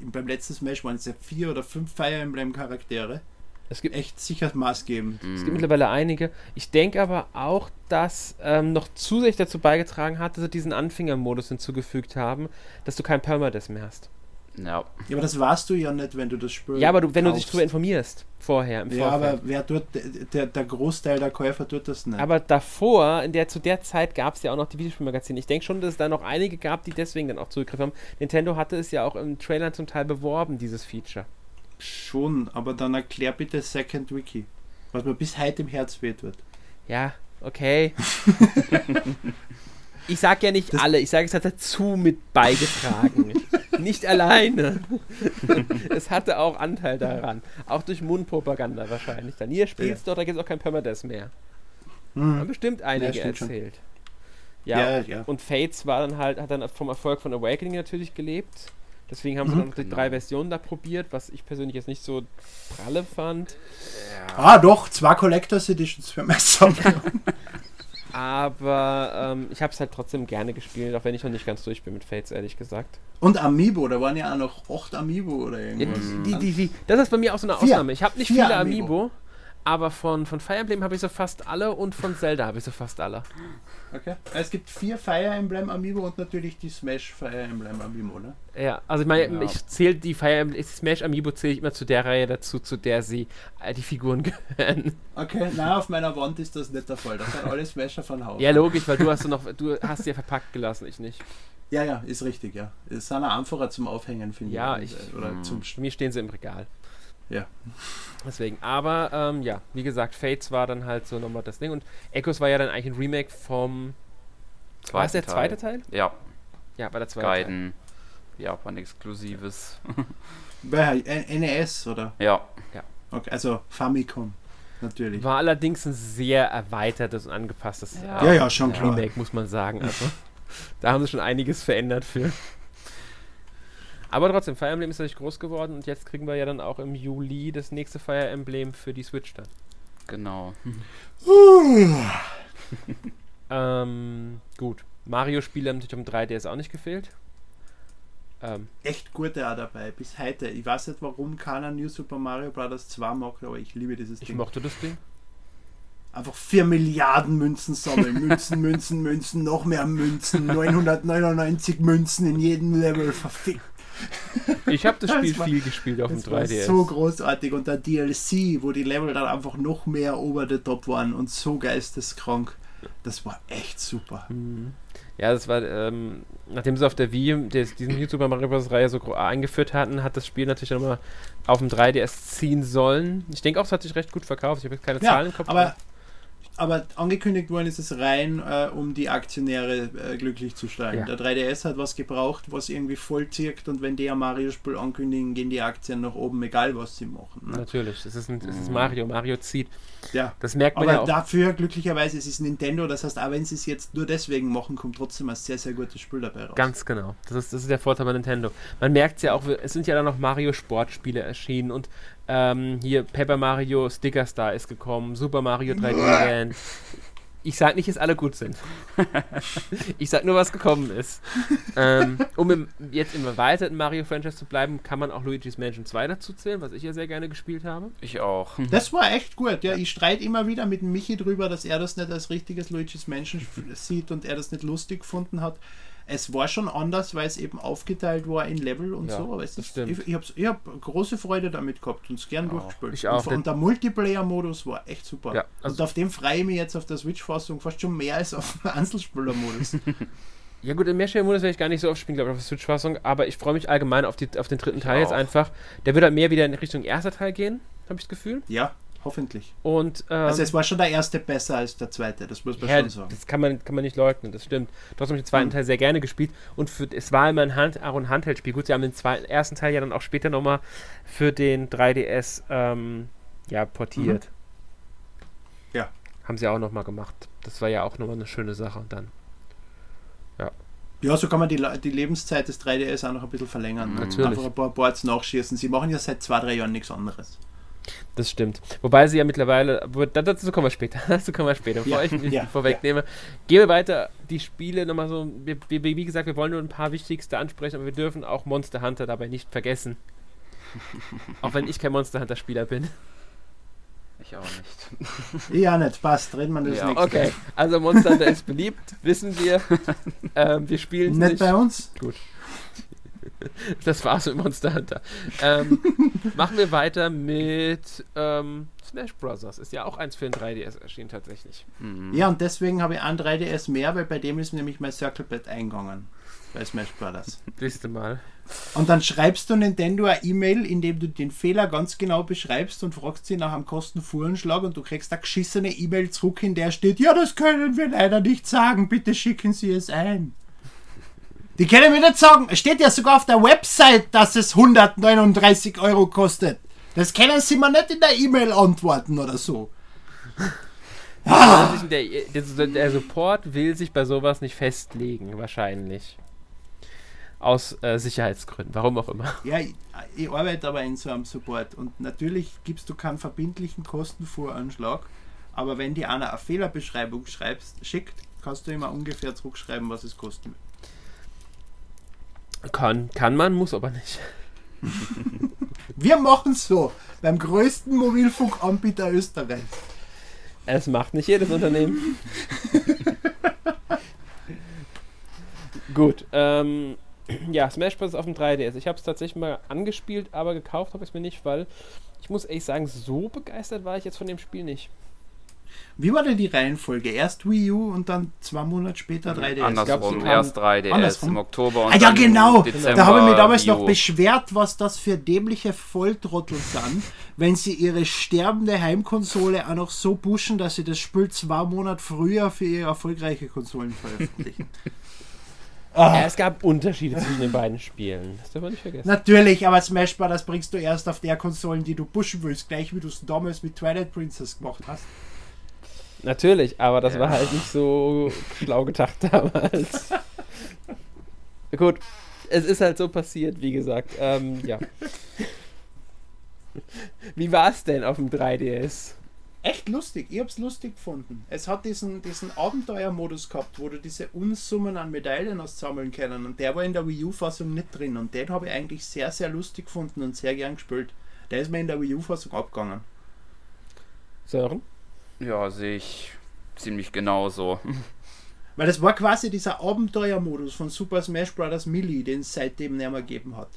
S2: beim letzten Smash waren es ja vier oder fünf Fire Emblem Charaktere. Es gibt echt sicher maßgebend.
S1: Es gibt mittlerweile einige. Ich denke aber auch, dass ähm, noch zusätzlich dazu beigetragen hat, dass sie diesen Anfängermodus hinzugefügt haben, dass du kein Permadeath mehr hast.
S3: Ja.
S2: ja, aber das warst du ja nicht, wenn du das Spiel
S1: Ja, aber du, wenn kaufst. du dich darüber informierst, vorher. Im
S2: ja, aber wer tut, der, der Großteil der Käufer tut das nicht.
S1: Aber davor, in der, zu der Zeit gab es ja auch noch die Videospielmagazine. Ich denke schon, dass es da noch einige gab, die deswegen dann auch zugegriffen haben. Nintendo hatte es ja auch im Trailer zum Teil beworben, dieses Feature.
S2: Schon, aber dann erklär bitte Second Wiki, was mir bis heute im Herz weht wird.
S1: Ja, okay. ich sag ja nicht das alle, ich sage, es hat dazu mit beigetragen. nicht alleine. es hatte auch Anteil daran. Auch durch Mundpropaganda wahrscheinlich. Dann hier spielst ja. doch, da gibt es auch kein Permadeath mehr. Hm. Haben bestimmt einige ja, erzählt. Ja, ja, ja, und Fates war dann halt, hat dann vom Erfolg von Awakening natürlich gelebt. Deswegen haben mhm. sie dann noch die genau. drei Versionen da probiert, was ich persönlich jetzt nicht so pralle fand.
S2: Ja. Ah, doch, zwei Collectors Editions für Messer.
S1: Aber ähm, ich habe es halt trotzdem gerne gespielt, auch wenn ich noch nicht ganz durch bin mit Fates, ehrlich gesagt.
S2: Und Amiibo, da waren ja auch noch 8 Amiibo oder irgendwas.
S1: Ja, die, die, die, das ist bei mir auch so eine Ausnahme. Ich habe nicht viele Amiibo. Amiibo aber von, von Fire Emblem habe ich so fast alle und von Zelda habe ich so fast alle.
S2: Okay. Es gibt vier Fire Emblem Amiibo und natürlich die Smash Fire Emblem Amiibo, ne?
S1: Ja, also ich meine, ja. ich zähle die Fire Emblem, Smash Amiibo zähle ich immer zu der Reihe dazu, zu der sie äh, die Figuren gehören.
S2: Okay, na auf meiner Wand ist das nicht der Fall. Das sind alle Smasher von Haus.
S1: Ja, logisch, weil du hast noch, du hast sie ja verpackt gelassen, ich nicht.
S2: Ja, ja, ist richtig, ja. Es sind einfacher zum Aufhängen, finde
S1: ja, ich. Ja,
S2: ich. Oder
S1: mh. zum Mir stehen sie im Regal.
S2: Ja.
S1: Deswegen, aber ähm, ja, wie gesagt, Fates war dann halt so nochmal das Ding und Echoes war ja dann eigentlich ein Remake vom.
S3: Zweiten war es der zweite Teil? Ja.
S1: Ja, war der zweite
S3: Gaiden, Teil. Japan-exklusives.
S2: NES, oder?
S3: Ja.
S1: ja.
S2: Okay, also Famicom. Natürlich.
S1: War allerdings ein sehr erweitertes und angepasstes
S2: ja. Ja, ja, schon
S1: Remake, muss man sagen. Also, da haben sie schon einiges verändert für. Aber trotzdem, Fire Emblem ist natürlich groß geworden und jetzt kriegen wir ja dann auch im Juli das nächste Fire Emblem für die Switch dann.
S3: Genau.
S1: ähm, gut. Mario-Spiele haben natürlich um 3DS auch nicht gefehlt.
S2: Ähm. Echt gute auch dabei, bis heute. Ich weiß nicht, warum keiner New Super Mario Bros. 2 mag, aber ich liebe dieses
S1: Ding. Ich mochte das Ding.
S2: Einfach 4 Milliarden Münzen sammeln. Münzen, Münzen, Münzen, noch mehr Münzen. 999 Münzen in jedem Level. Verfickt.
S1: Ich habe das Spiel das war, viel gespielt auf dem 3DS.
S2: so großartig und der DLC, wo die Level dann einfach noch mehr over the top waren und so geisteskrank. Das war echt super.
S1: Mhm. Ja, das war, ähm, nachdem sie auf der Wii des, diesen New Super Mario Bros. Reihe so eingeführt hatten, hat das Spiel natürlich nochmal auf dem 3DS ziehen sollen. Ich denke auch, es hat sich recht gut verkauft. Ich habe jetzt keine
S2: ja,
S1: Zahlen im
S2: Kopf. Aber aber angekündigt worden ist es rein, äh, um die Aktionäre äh, glücklich zu stellen. Ja. Der 3DS hat was gebraucht, was irgendwie voll zirkt und wenn die ein Mario-Spiel ankündigen, gehen die Aktien nach oben, egal was sie machen.
S1: Ne? Natürlich, das ist, ein, das ist Mario. Mario zieht.
S2: Ja. Das merkt man aber ja auch. dafür, glücklicherweise, es ist Nintendo, das heißt, auch wenn sie es jetzt nur deswegen machen, kommt trotzdem ein sehr, sehr gutes Spiel dabei raus.
S1: Ganz genau. Das ist, das ist der Vorteil bei Nintendo. Man merkt es ja auch, es sind ja dann noch Mario-Sportspiele erschienen und ähm, hier Paper Mario Sticker Star ist gekommen, Super Mario 3D Land. Ich sag nicht, dass alle gut sind. ich sag nur, was gekommen ist. ähm, um im, jetzt im erweiterten Mario-Franchise zu bleiben, kann man auch Luigi's Mansion 2 dazu zählen, was ich ja sehr gerne gespielt habe.
S3: Ich auch.
S2: Das war echt gut, ja. Ich streite immer wieder mit Michi drüber, dass er das nicht als richtiges Luigi's Mansion sieht und er das nicht lustig gefunden hat es war schon anders, weil es eben aufgeteilt war in Level und ja, so. Aber es ist, ich, ich habe hab große Freude damit gehabt und es gern oh, durchgespielt.
S1: Ich auch.
S2: Und, und der Multiplayer-Modus war echt super. Ja, also und auf dem freue ich mich jetzt auf der Switch-Fassung fast schon mehr als auf den Einzelspieler-Modus.
S1: Ja gut, im Mehrspieler-Modus werde ich gar nicht so oft spielen, glaube ich, auf der Switch-Fassung, aber ich freue mich allgemein auf, die, auf den dritten ich Teil auch. jetzt einfach. Der wird halt mehr wieder in Richtung erster Teil gehen, habe ich das Gefühl.
S2: Ja, Hoffentlich.
S1: Und,
S2: ähm, also es war schon der erste besser als der zweite, das muss man ja, schon sagen.
S1: Das kann man, kann man nicht leugnen, das stimmt. Trotzdem habe ich den zweiten mhm. Teil sehr gerne gespielt und für, es war immer ein Hand, auch ein Handheldspiel. Gut, sie haben den zweiten, ersten Teil ja dann auch später nochmal für den 3DS ähm, ja, portiert.
S2: Mhm. Ja.
S1: Haben sie auch nochmal gemacht. Das war ja auch nochmal eine schöne Sache dann. Ja.
S2: Ja, so kann man die, die Lebenszeit des 3DS auch noch ein bisschen verlängern.
S1: Mhm. Natürlich.
S2: Einfach ein paar Boards nachschießen. Sie machen ja seit zwei, drei Jahren nichts anderes.
S1: Das stimmt. Wobei sie ja mittlerweile, dazu kommen wir später, dazu kommen wir später, bevor ja, ich mich ja, vorwegnehme. Ja. Gehen wir weiter, die Spiele nochmal so, wir, wir, wie gesagt, wir wollen nur ein paar wichtigste ansprechen, aber wir dürfen auch Monster Hunter dabei nicht vergessen. auch wenn ich kein Monster Hunter Spieler bin.
S3: Ich auch nicht.
S2: ja, nicht, passt, reden wir das ja,
S1: nächste. Okay, also Monster Hunter ist beliebt, wissen wir. Ähm, wir spielen
S2: nicht. Nicht bei uns?
S1: Gut. das war's mit Monster Hunter. Ähm, machen wir weiter mit ähm, Smash Bros. Ist ja auch eins für ein 3DS erschienen tatsächlich.
S2: Mhm. Ja, und deswegen habe ich ein 3DS mehr, weil bei dem ist nämlich mein Circle Pad eingegangen. Bei Smash Bros.
S1: Siehst du mal.
S2: Und dann schreibst du Nintendo eine E-Mail, in dem du den Fehler ganz genau beschreibst und fragst sie nach einem Kostenfuhrenschlag und du kriegst eine geschissene E-Mail zurück, in der steht, ja, das können wir leider nicht sagen, bitte schicken Sie es ein. Die können mir nicht sagen, es steht ja sogar auf der Website, dass es 139 Euro kostet. Das können sie mir nicht in der E-Mail antworten oder so.
S1: Ah. Der, der, Support will sich bei sowas nicht festlegen, wahrscheinlich. Aus äh, Sicherheitsgründen, warum auch immer.
S2: Ja, ich, ich, arbeite aber in so einem Support und natürlich gibst du keinen verbindlichen Kostenvoranschlag, aber wenn die einer eine Fehlerbeschreibung schreibst, schickt, kannst du immer ungefähr zurückschreiben, was es kosten wird.
S1: Kann, kann man, muss aber nicht.
S2: Wir machen es so. Beim größten Mobilfunkanbieter Österreichs.
S1: Es macht nicht jedes Unternehmen. Gut. Ähm, ja, Smash Bros. auf dem 3DS. Ich habe es tatsächlich mal angespielt, aber gekauft habe ich es mir nicht, weil ich muss ehrlich sagen, so begeistert war ich jetzt von dem Spiel nicht.
S2: Wie war denn die Reihenfolge? Erst Wii U und dann zwei Monate später 3DS?
S3: Andersrum, erst 3DS andersrum? im Oktober
S2: und ah, ja, genau. Dezember da habe ich mich damals noch beschwert, was das für dämliche Volltrottel sind, wenn sie ihre sterbende Heimkonsole auch noch so pushen, dass sie das Spiel zwei Monate früher für ihre erfolgreiche Konsolen veröffentlichen.
S1: Ja, es gab Unterschiede zwischen den beiden Spielen. Das darf man nicht vergessen.
S2: Natürlich, aber Smash Bros. bringst du erst auf der Konsolen, die du pushen willst, gleich wie du es damals mit Twilight Princess gemacht hast.
S1: Natürlich, aber das ja. war halt nicht so schlau gedacht damals. Gut, es ist halt so passiert, wie gesagt. Ähm, ja. Wie war es denn auf dem 3DS?
S2: Echt lustig, ich hab's lustig gefunden. Es hat diesen, diesen Abenteuermodus gehabt, wo du diese Unsummen an Medaillen hast sammeln können und der war in der Wii U-Fassung nicht drin und den habe ich eigentlich sehr, sehr lustig gefunden und sehr gern gespielt. Der ist mir in der Wii U-Fassung abgegangen.
S1: Sören?
S3: Ja, sehe ich ziemlich genauso.
S2: Weil das war quasi dieser Abenteuermodus von Super Smash Bros. Melee, den es seitdem nicht mehr gegeben hat.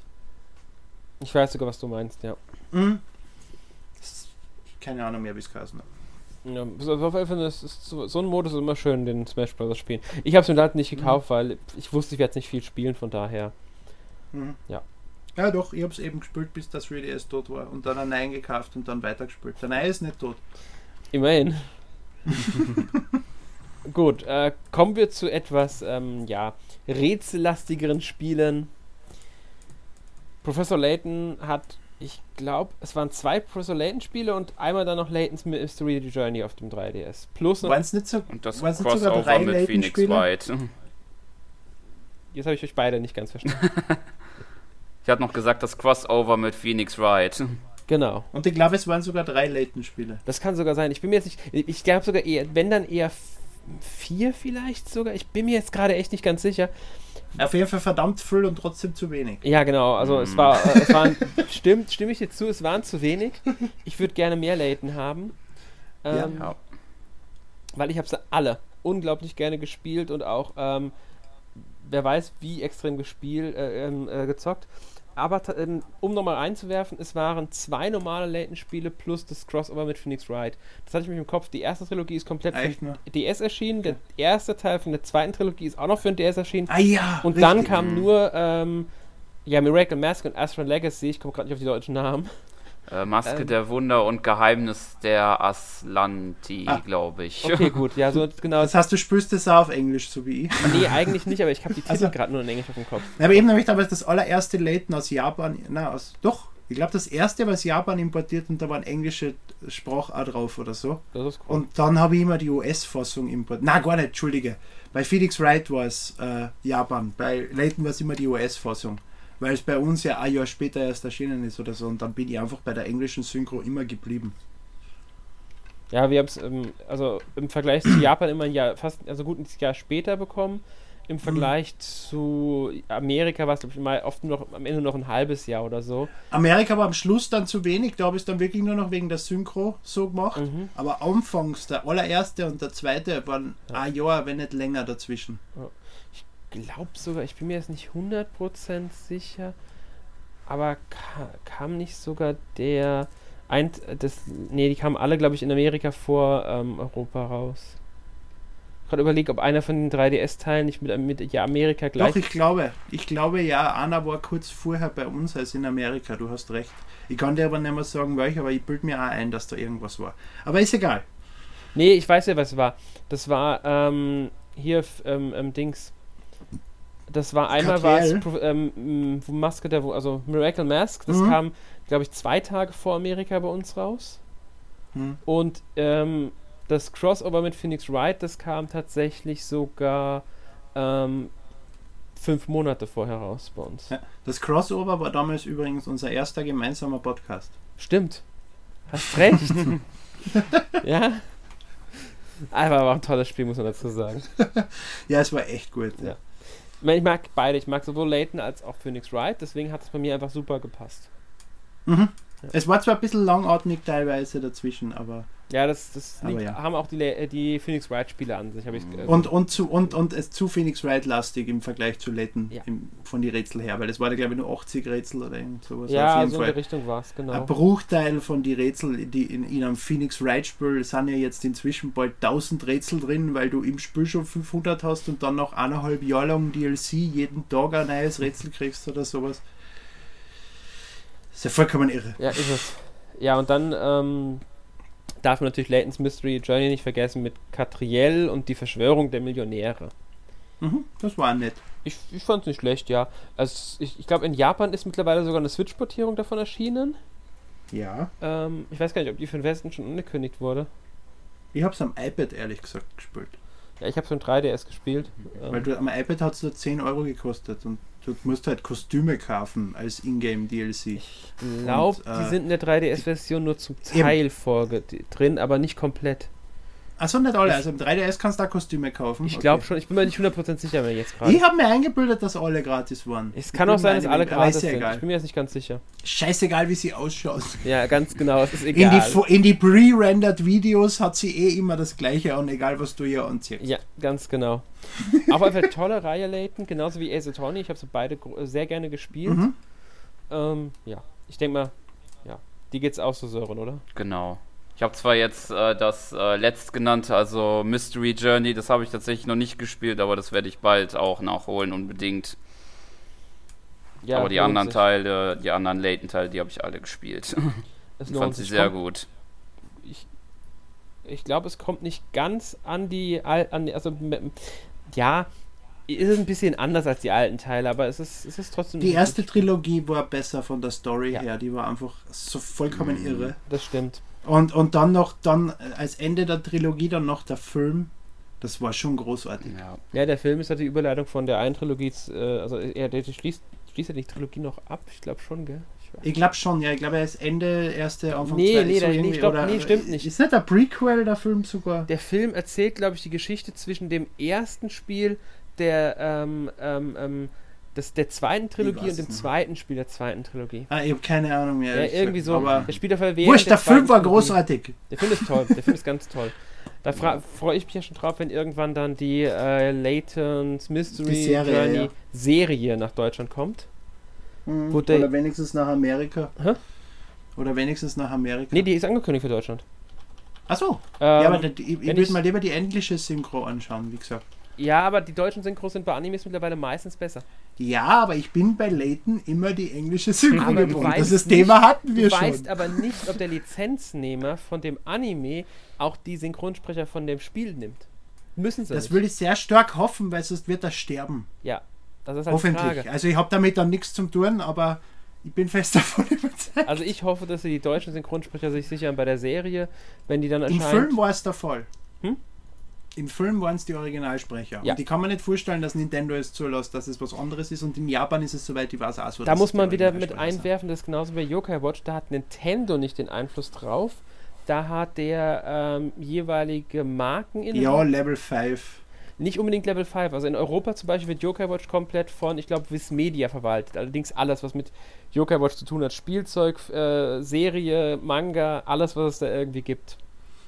S1: Ich weiß sogar, was du meinst, ja.
S2: Mhm. Keine Ahnung mehr, wie es geheißen hat.
S1: Ja, auf jeden Fall ist so, so ein Modus ist immer schön, den Smash Bros. spielen. Ich habe es mir halt nicht gekauft, mhm. weil ich wusste, ich werde nicht viel spielen, von daher.
S2: Mhm. Ja. Ja, doch, ich habe es eben gespielt, bis das 3DS tot war. Und dann ein Nein gekauft und dann weitergespielt. Der Nein ist nicht tot.
S1: Immerhin. Gut, äh, kommen wir zu etwas, ähm, ja, rätsellastigeren Spielen. Professor Layton hat, ich glaube, es waren zwei Professor Layton-Spiele und einmal dann noch Layton's Mystery Journey auf dem 3DS. Plus
S2: noch. Waren's nicht so,
S3: und das Crossover mit Phoenix White.
S1: Jetzt habe ich euch beide nicht ganz verstanden.
S3: ich hatte noch gesagt, das Crossover mit Phoenix Wright.
S1: Genau.
S2: Und ich glaube, es waren sogar drei Layton-Spiele.
S1: Das kann sogar sein. Ich bin mir jetzt nicht. Ich glaube sogar eher, wenn dann eher vier vielleicht sogar. Ich bin mir jetzt gerade echt nicht ganz sicher.
S2: Auf jeden Fall verdammt viel und trotzdem zu wenig.
S1: Ja, genau. Also mm. es war, äh, es waren, stimmt, stimme ich jetzt zu, es waren zu wenig. Ich würde gerne mehr Layton haben. Ähm, ja. Weil ich habe sie alle unglaublich gerne gespielt und auch, ähm, wer weiß, wie extrem gespielt, äh, ähm, äh, gezockt. Aber ähm, um nochmal reinzuwerfen, es waren zwei normale Layton-Spiele plus das Crossover mit Phoenix Wright. Das hatte ich mich im Kopf. Die erste Trilogie ist komplett für den DS erschienen. Der erste Teil von der zweiten Trilogie ist auch noch für den DS erschienen.
S2: Ah ja.
S1: Und richtig. dann kam nur ähm, ja, Miracle Mask und Astral Legacy. Ich komme gerade nicht auf die deutschen Namen.
S3: Äh, Maske ähm, der Wunder und Geheimnis der Aslanti, ah, glaube ich.
S1: Okay, gut, ja, so genau.
S2: Das heißt, du spürst es auch auf Englisch, so wie ich?
S1: Nee, eigentlich nicht, aber ich habe die Titel also, gerade nur in Englisch auf dem Kopf.
S2: Aber eben nämlich damals das allererste Layton aus Japan, na, aus, doch, ich glaube, das erste war aus Japan importiert und da war eine englische Sprache drauf oder so. Das ist cool. Und dann habe ich immer die US-Fassung importiert. Na, gar nicht, entschuldige. Bei Felix Wright war es äh, Japan, bei Layton war es immer die US-Fassung weil es bei uns ja ein Jahr später erst erschienen ist oder so. Und dann bin ich einfach bei der englischen Synchro immer geblieben.
S1: Ja, wir haben es ähm, also im Vergleich zu Japan immer ein Jahr, fast, also gut ein Jahr später bekommen. Im mhm. Vergleich mhm. zu Amerika war es, glaube ich, mal oft noch am Ende noch ein halbes Jahr oder so.
S2: Amerika war am Schluss dann zu wenig, da habe ich es dann wirklich nur noch wegen der Synchro so gemacht. Mhm. Aber anfangs, der allererste und der zweite waren ja. ein Jahr, wenn nicht länger dazwischen. Ja
S1: glaube sogar, ich bin mir jetzt nicht 100% sicher, aber ka kam nicht sogar der. Ein, das, nee, die kamen alle, glaube ich, in Amerika vor ähm, Europa raus. Gerade überlegt, ob einer von den 3DS-Teilen nicht mit, mit ja, Amerika gleich.
S2: Doch, ich glaube. Ich glaube ja, Anna war kurz vorher bei uns als in Amerika, du hast recht. Ich kann dir aber nicht mehr sagen, welcher, aber ich bilde mir auch ein, dass da irgendwas war. Aber ist egal.
S1: Nee, ich weiß ja, was es war. Das war ähm, hier ähm, ähm, Dings. Das war einmal war es ähm, Maske der, also Miracle Mask, das mhm. kam, glaube ich, zwei Tage vor Amerika bei uns raus. Mhm. Und ähm, das Crossover mit Phoenix Wright, das kam tatsächlich sogar ähm, fünf Monate vorher raus bei uns. Ja,
S2: das Crossover war damals übrigens unser erster gemeinsamer Podcast.
S1: Stimmt. Hast recht. ja. Aber war ein tolles Spiel, muss man dazu sagen.
S2: ja, es war echt gut. Ja.
S1: Ich mag beide. Ich mag sowohl Layton als auch Phoenix Wright. Deswegen hat es bei mir einfach super gepasst.
S2: Mhm. Ja. Es war zwar ein bisschen langatmig teilweise dazwischen, aber.
S1: Ja, das, das liegt, ja. haben auch die, äh, die Phoenix Wright Spiele an sich. Ich,
S2: äh, und, und, zu, und, und es zu Phoenix Wright lastig im Vergleich zu Letten ja. von den Rätsel her, weil es war da glaube ich nur 80 Rätsel oder irgend sowas.
S1: Ja, auf jeden so Fall. in der Richtung war es, genau.
S2: Ein Bruchteil von den Rätseln, die in, in einem Phoenix Wright Spiel sind ja jetzt inzwischen bald 1000 Rätsel drin, weil du im Spiel schon 500 hast und dann noch eineinhalb Jahre lang DLC jeden Tag ein neues Rätsel kriegst oder sowas. Das ist ja vollkommen irre.
S1: Ja, ist es. Ja, und dann ähm, darf man natürlich Layton's Mystery Journey nicht vergessen mit Catriel und die Verschwörung der Millionäre.
S2: Mhm, das war nett.
S1: Ich, ich fand es nicht schlecht, ja. Also ich, ich glaube, in Japan ist mittlerweile sogar eine Switch-Portierung davon erschienen.
S2: Ja.
S1: Ähm, ich weiß gar nicht, ob die für den Westen schon angekündigt wurde.
S2: Ich habe es am iPad ehrlich gesagt gespielt.
S1: Ja, ich habe es am 3DS gespielt.
S2: Weil du am iPad hat es nur 10 Euro gekostet und du musst halt Kostüme kaufen als Ingame DLC.
S1: Ich glaube, äh, die sind in der 3DS-Version nur zum Teil vorge drin, aber nicht komplett.
S2: Achso, nicht alle. Also im 3DS kannst du da Kostüme kaufen.
S1: Ich glaube schon, ich bin mir nicht 100% sicher mehr jetzt
S2: gerade. Ich habe mir eingebildet, dass alle gratis waren.
S1: Es kann auch sein, dass alle gratis sind. Ich bin mir jetzt nicht ganz sicher.
S2: Scheißegal, wie sie ausschaut.
S1: Ja, ganz genau, es ist egal.
S2: In die, in die pre-rendered Videos hat sie eh immer das gleiche an, egal was du hier anziehst.
S1: Ja, ganz genau. Auf jeden Fall tolle Reihe Layton, genauso wie Ace Attorney. Ich habe sie beide sehr gerne gespielt. Mhm. Ähm, ja, ich denke mal, ja, die geht's auch so, Sören, oder?
S3: Genau. Ich habe zwar jetzt äh, das äh, letztgenannte, also Mystery Journey, das habe ich tatsächlich noch nicht gespielt, aber das werde ich bald auch nachholen, unbedingt. Ja, aber die anderen sich. Teile, die anderen Layton-Teile, die habe ich alle gespielt. Es fand sie sehr gut.
S1: Ich, Ich glaube, es kommt nicht ganz an die, an, also ja, ist ein bisschen anders als die alten Teile, aber es ist, es ist trotzdem.
S2: Die erste Trilogie war besser von der Story ja. her, die war einfach so vollkommen mhm. irre.
S1: Das stimmt.
S2: Und, und dann noch, dann als Ende der Trilogie dann noch der Film. Das war schon großartig.
S1: Ja, ja der Film ist halt die Überleitung von der einen Trilogie, äh, also er der schließt, schließt ja die Trilogie noch ab, ich glaube schon, gell?
S2: Ich glaube schon, ja. Ich glaube, er ist Ende, erste,
S1: Anfang Nee, zwei, nee, so nee, stopp, oder, nee, stimmt nicht.
S2: Ist nicht der Prequel, der Film sogar?
S1: Der Film erzählt, glaube ich, die Geschichte zwischen dem ersten Spiel der, ähm, ähm, ähm das, der zweiten Trilogie und dem nicht. zweiten Spiel der zweiten Trilogie.
S2: Ah, ich habe keine Ahnung mehr.
S1: Ja, irgendwie so.
S2: Aber
S1: der spielt auf der
S2: Wurscht, der, der Film war großartig.
S1: Der Film ist toll. Der Film ist ganz toll. Da freue ich mich ja schon drauf, wenn irgendwann dann die äh, Layton's Mystery die Serie, Journey ja. Serie nach Deutschland kommt.
S2: Mhm. Oder wenigstens nach Amerika. Hä? Oder wenigstens nach Amerika.
S1: Nee, die ist angekündigt für Deutschland.
S2: Achso. Ähm, ja, aber ich, ich würde mal lieber die englische Synchro anschauen, wie gesagt.
S1: Ja, aber die deutschen Synchros sind bei Animes mittlerweile meistens besser.
S2: Ja, aber ich bin bei Layton immer die englische Synchro gewohnt. Das Thema hatten wir
S1: schon.
S2: Du
S1: weißt aber nicht, ob der Lizenznehmer von dem Anime auch die Synchronsprecher von dem Spiel nimmt. Müssen sie.
S2: Das nicht. würde ich sehr stark hoffen, weil sonst wird er sterben.
S1: Ja, das ist halt
S2: Hoffentlich. Also ich habe damit dann nichts zu tun, aber ich bin fest davon überzeugt.
S1: Also ich hoffe, dass die deutschen Synchronsprecher sich sichern bei der Serie, wenn die dann erscheint.
S2: Im Film war es der Fall. Hm? Im Film waren es die Originalsprecher. Ja. Und die kann man nicht vorstellen, dass Nintendo es zulässt, dass es was anderes ist. Und in Japan ist es, soweit ich weiß, auch so.
S1: Da muss man wieder mit einwerfen, das ist genauso wie Yokai Watch, da hat Nintendo nicht den Einfluss drauf. Da hat der ähm, jeweilige Markeninhaber.
S2: Ja, Level 5.
S1: Nicht unbedingt Level 5. Also in Europa zum Beispiel wird Yokai Watch komplett von, ich glaube, Viz Media verwaltet. Allerdings alles, was mit Yokai Watch zu tun hat. Spielzeug, äh, Serie, Manga, alles, was es da irgendwie gibt.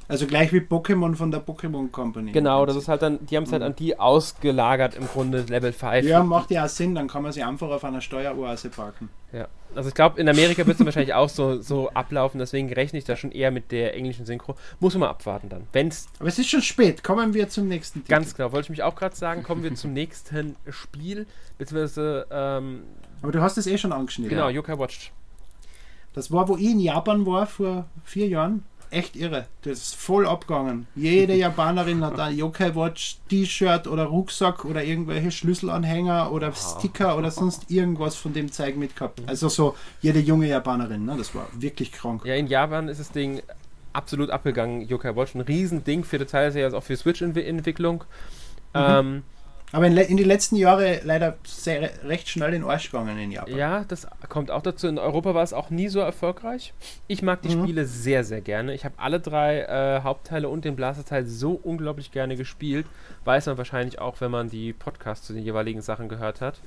S2: Also gleich wie Pokémon von der Pokémon Company.
S1: Genau, das ist halt dann, die haben es halt mhm. an die ausgelagert im Grunde, Level 5.
S2: Ja, macht ja auch Sinn, dann kann man sie einfach auf einer Steueroase parken.
S1: Ja, also ich glaube, in Amerika wird es wahrscheinlich auch so, so ablaufen, deswegen rechne ich da schon eher mit der englischen Synchro. Muss man mal abwarten dann. Wenn's
S2: Aber es ist schon spät, kommen wir zum nächsten
S1: Titel. Ganz genau, wollte ich mich auch gerade sagen, kommen wir zum nächsten Spiel, beziehungsweise... Ähm,
S2: Aber du hast es eh schon angeschnitten.
S1: Genau, Yokai Watch.
S2: Das war, wo ich in Japan war vor vier Jahren echt irre. Das ist voll abgegangen. Jede Japanerin hat ein Yokai Watch T-Shirt oder Rucksack oder irgendwelche Schlüsselanhänger oder Sticker oder sonst irgendwas von dem Zeug mitgehabt. Also so jede junge Japanerin, ne? das war wirklich krank.
S1: Ja, in Japan ist das Ding absolut abgegangen, Yokai Watch. Ein Riesending für Details, also auch für Switch-Entwicklung. Mhm. Ähm,
S2: aber in, in den letzten Jahren leider sehr, recht schnell in den Arsch gegangen in Japan.
S1: Ja, das kommt auch dazu. In Europa war es auch nie so erfolgreich. Ich mag die mhm. Spiele sehr, sehr gerne. Ich habe alle drei äh, Hauptteile und den Blaster-Teil so unglaublich gerne gespielt. Weiß man wahrscheinlich auch, wenn man die Podcasts zu den jeweiligen Sachen gehört hat.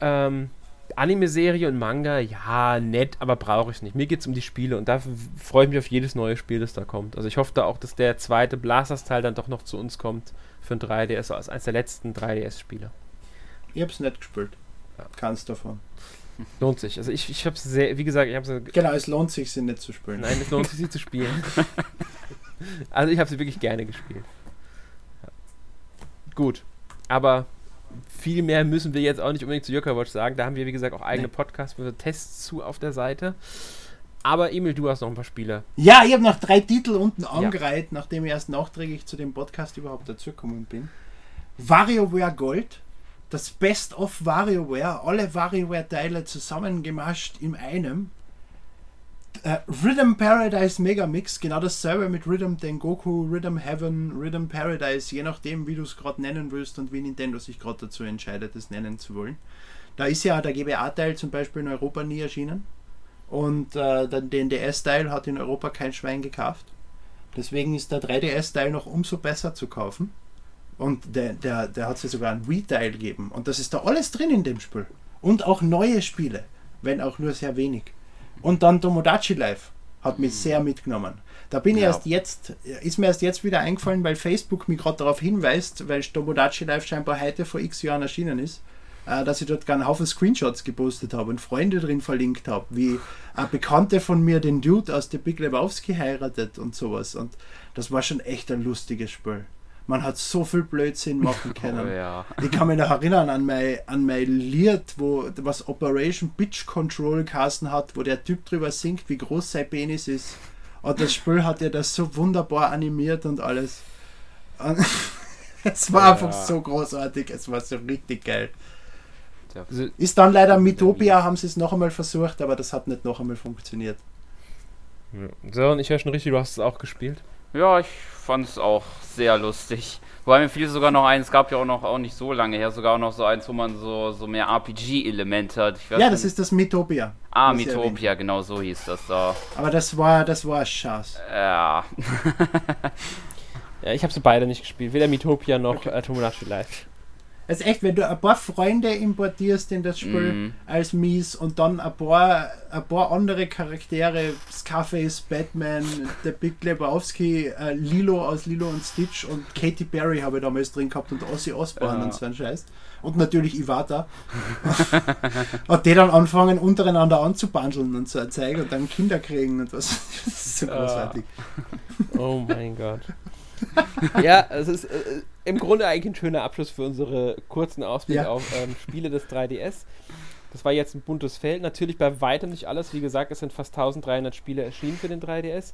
S1: Ähm, Anime-Serie und Manga, ja, nett, aber brauche ich nicht. Mir geht es um die Spiele und da freue ich mich auf jedes neue Spiel, das da kommt. Also ich hoffe da auch, dass der zweite Blasters-Teil dann doch noch zu uns kommt für ein 3DS, als eines der letzten 3DS-Spiele.
S2: Ich hab's nicht gespielt. Ja. Keins davon.
S1: Lohnt sich. Also ich, ich hab's sehr, wie gesagt, ich hab's.
S2: Genau, es lohnt sich, sie nicht zu spielen.
S1: Nein, es lohnt sich, sie zu spielen. also ich habe sie wirklich gerne gespielt. Ja. Gut. Aber viel mehr müssen wir jetzt auch nicht unbedingt zu Yokai Watch sagen. Da haben wir, wie gesagt, auch eigene. Podcasts für Tests zu auf der Seite. Aber Emil, du hast noch ein paar Spiele.
S2: Ja, ich habe noch drei Titel unten angereiht, ja. nachdem ich erst nachträglich zu dem Podcast überhaupt dazugekommen bin. WarioWare Gold, das Best of WarioWare, alle WarioWare-Teile zusammengemascht in einem. Uh, Rhythm Paradise Megamix, genau dasselbe mit Rhythm Tengoku, Rhythm Heaven, Rhythm Paradise, je nachdem, wie du es gerade nennen willst und wie Nintendo sich gerade dazu entscheidet, es nennen zu wollen. Da ist ja der GBA-Teil zum Beispiel in Europa nie erschienen. Und äh, den DS-Teil hat in Europa kein Schwein gekauft. Deswegen ist der 3DS-Teil noch umso besser zu kaufen. Und der, der, der hat sich sogar einen Wii-Teil gegeben. Und das ist da alles drin in dem Spiel. Und auch neue Spiele, wenn auch nur sehr wenig. Und dann Tomodachi Life hat mich sehr mitgenommen. Da bin ja. ich erst jetzt, ist mir erst jetzt wieder eingefallen, weil Facebook mich gerade darauf hinweist, weil Tomodachi Life scheinbar heute vor x Jahren erschienen ist äh, dass ich dort einen Haufen Screenshots gepostet habe und Freunde drin verlinkt habe, wie eine Bekannte von mir den Dude aus der Big Lebowski heiratet und sowas. Und das war schon echt ein lustiges Spiel. Man hat so viel Blödsinn machen oh können. Oh, ja. Ich kann mich noch erinnern an mein, an mein Lied, wo was Operation Bitch Control Kassen hat, wo der Typ drüber singt, wie groß sein Penis ist. Und das Spiel hat ja das so wunderbar animiert und alles. Und es war ja. einfach so großartig, es war so richtig geil. Also ist dann leider Mitopia, haben sie es noch einmal versucht, aber das hat nicht noch einmal funktioniert.
S1: So, und ich höre schon richtig, du hast es auch gespielt.
S3: Ja, ich fand es auch sehr lustig. Wobei mir fiel sogar noch eins, es gab ja auch noch auch nicht so lange her, sogar auch noch so eins, wo man so, so mehr RPG-Elemente hat.
S2: ja, das ist das Mitopia.
S3: Ah, Mitopia, genau so hieß das da.
S2: Aber das war, das war Schatz.
S3: Ja.
S1: ja, ich habe sie beide nicht gespielt, weder Mitopia noch okay. äh,
S2: Ist echt, wenn du ein paar Freunde importierst in das Spiel mm. als Mies und dann ein paar, ein paar andere Charaktere, Scarface, Batman, der Big Lebowski, äh, Lilo aus Lilo und Stitch und Katy Perry habe ich damals drin gehabt und Ozzy Osbourne ja. und so ein Scheiß. Und natürlich Iwata. und die dann anfangen untereinander anzubandeln und so zeigen und dann Kinder kriegen und was. Das ist so großartig.
S1: Oh mein Gott ja, es ist äh, im Grunde eigentlich ein schöner Abschluss für unsere kurzen Ausblick ja. auf ähm, Spiele des 3DS. Das war jetzt ein buntes Feld. Natürlich bei weitem nicht alles. Wie gesagt, es sind fast 1300 Spiele erschienen für den 3DS.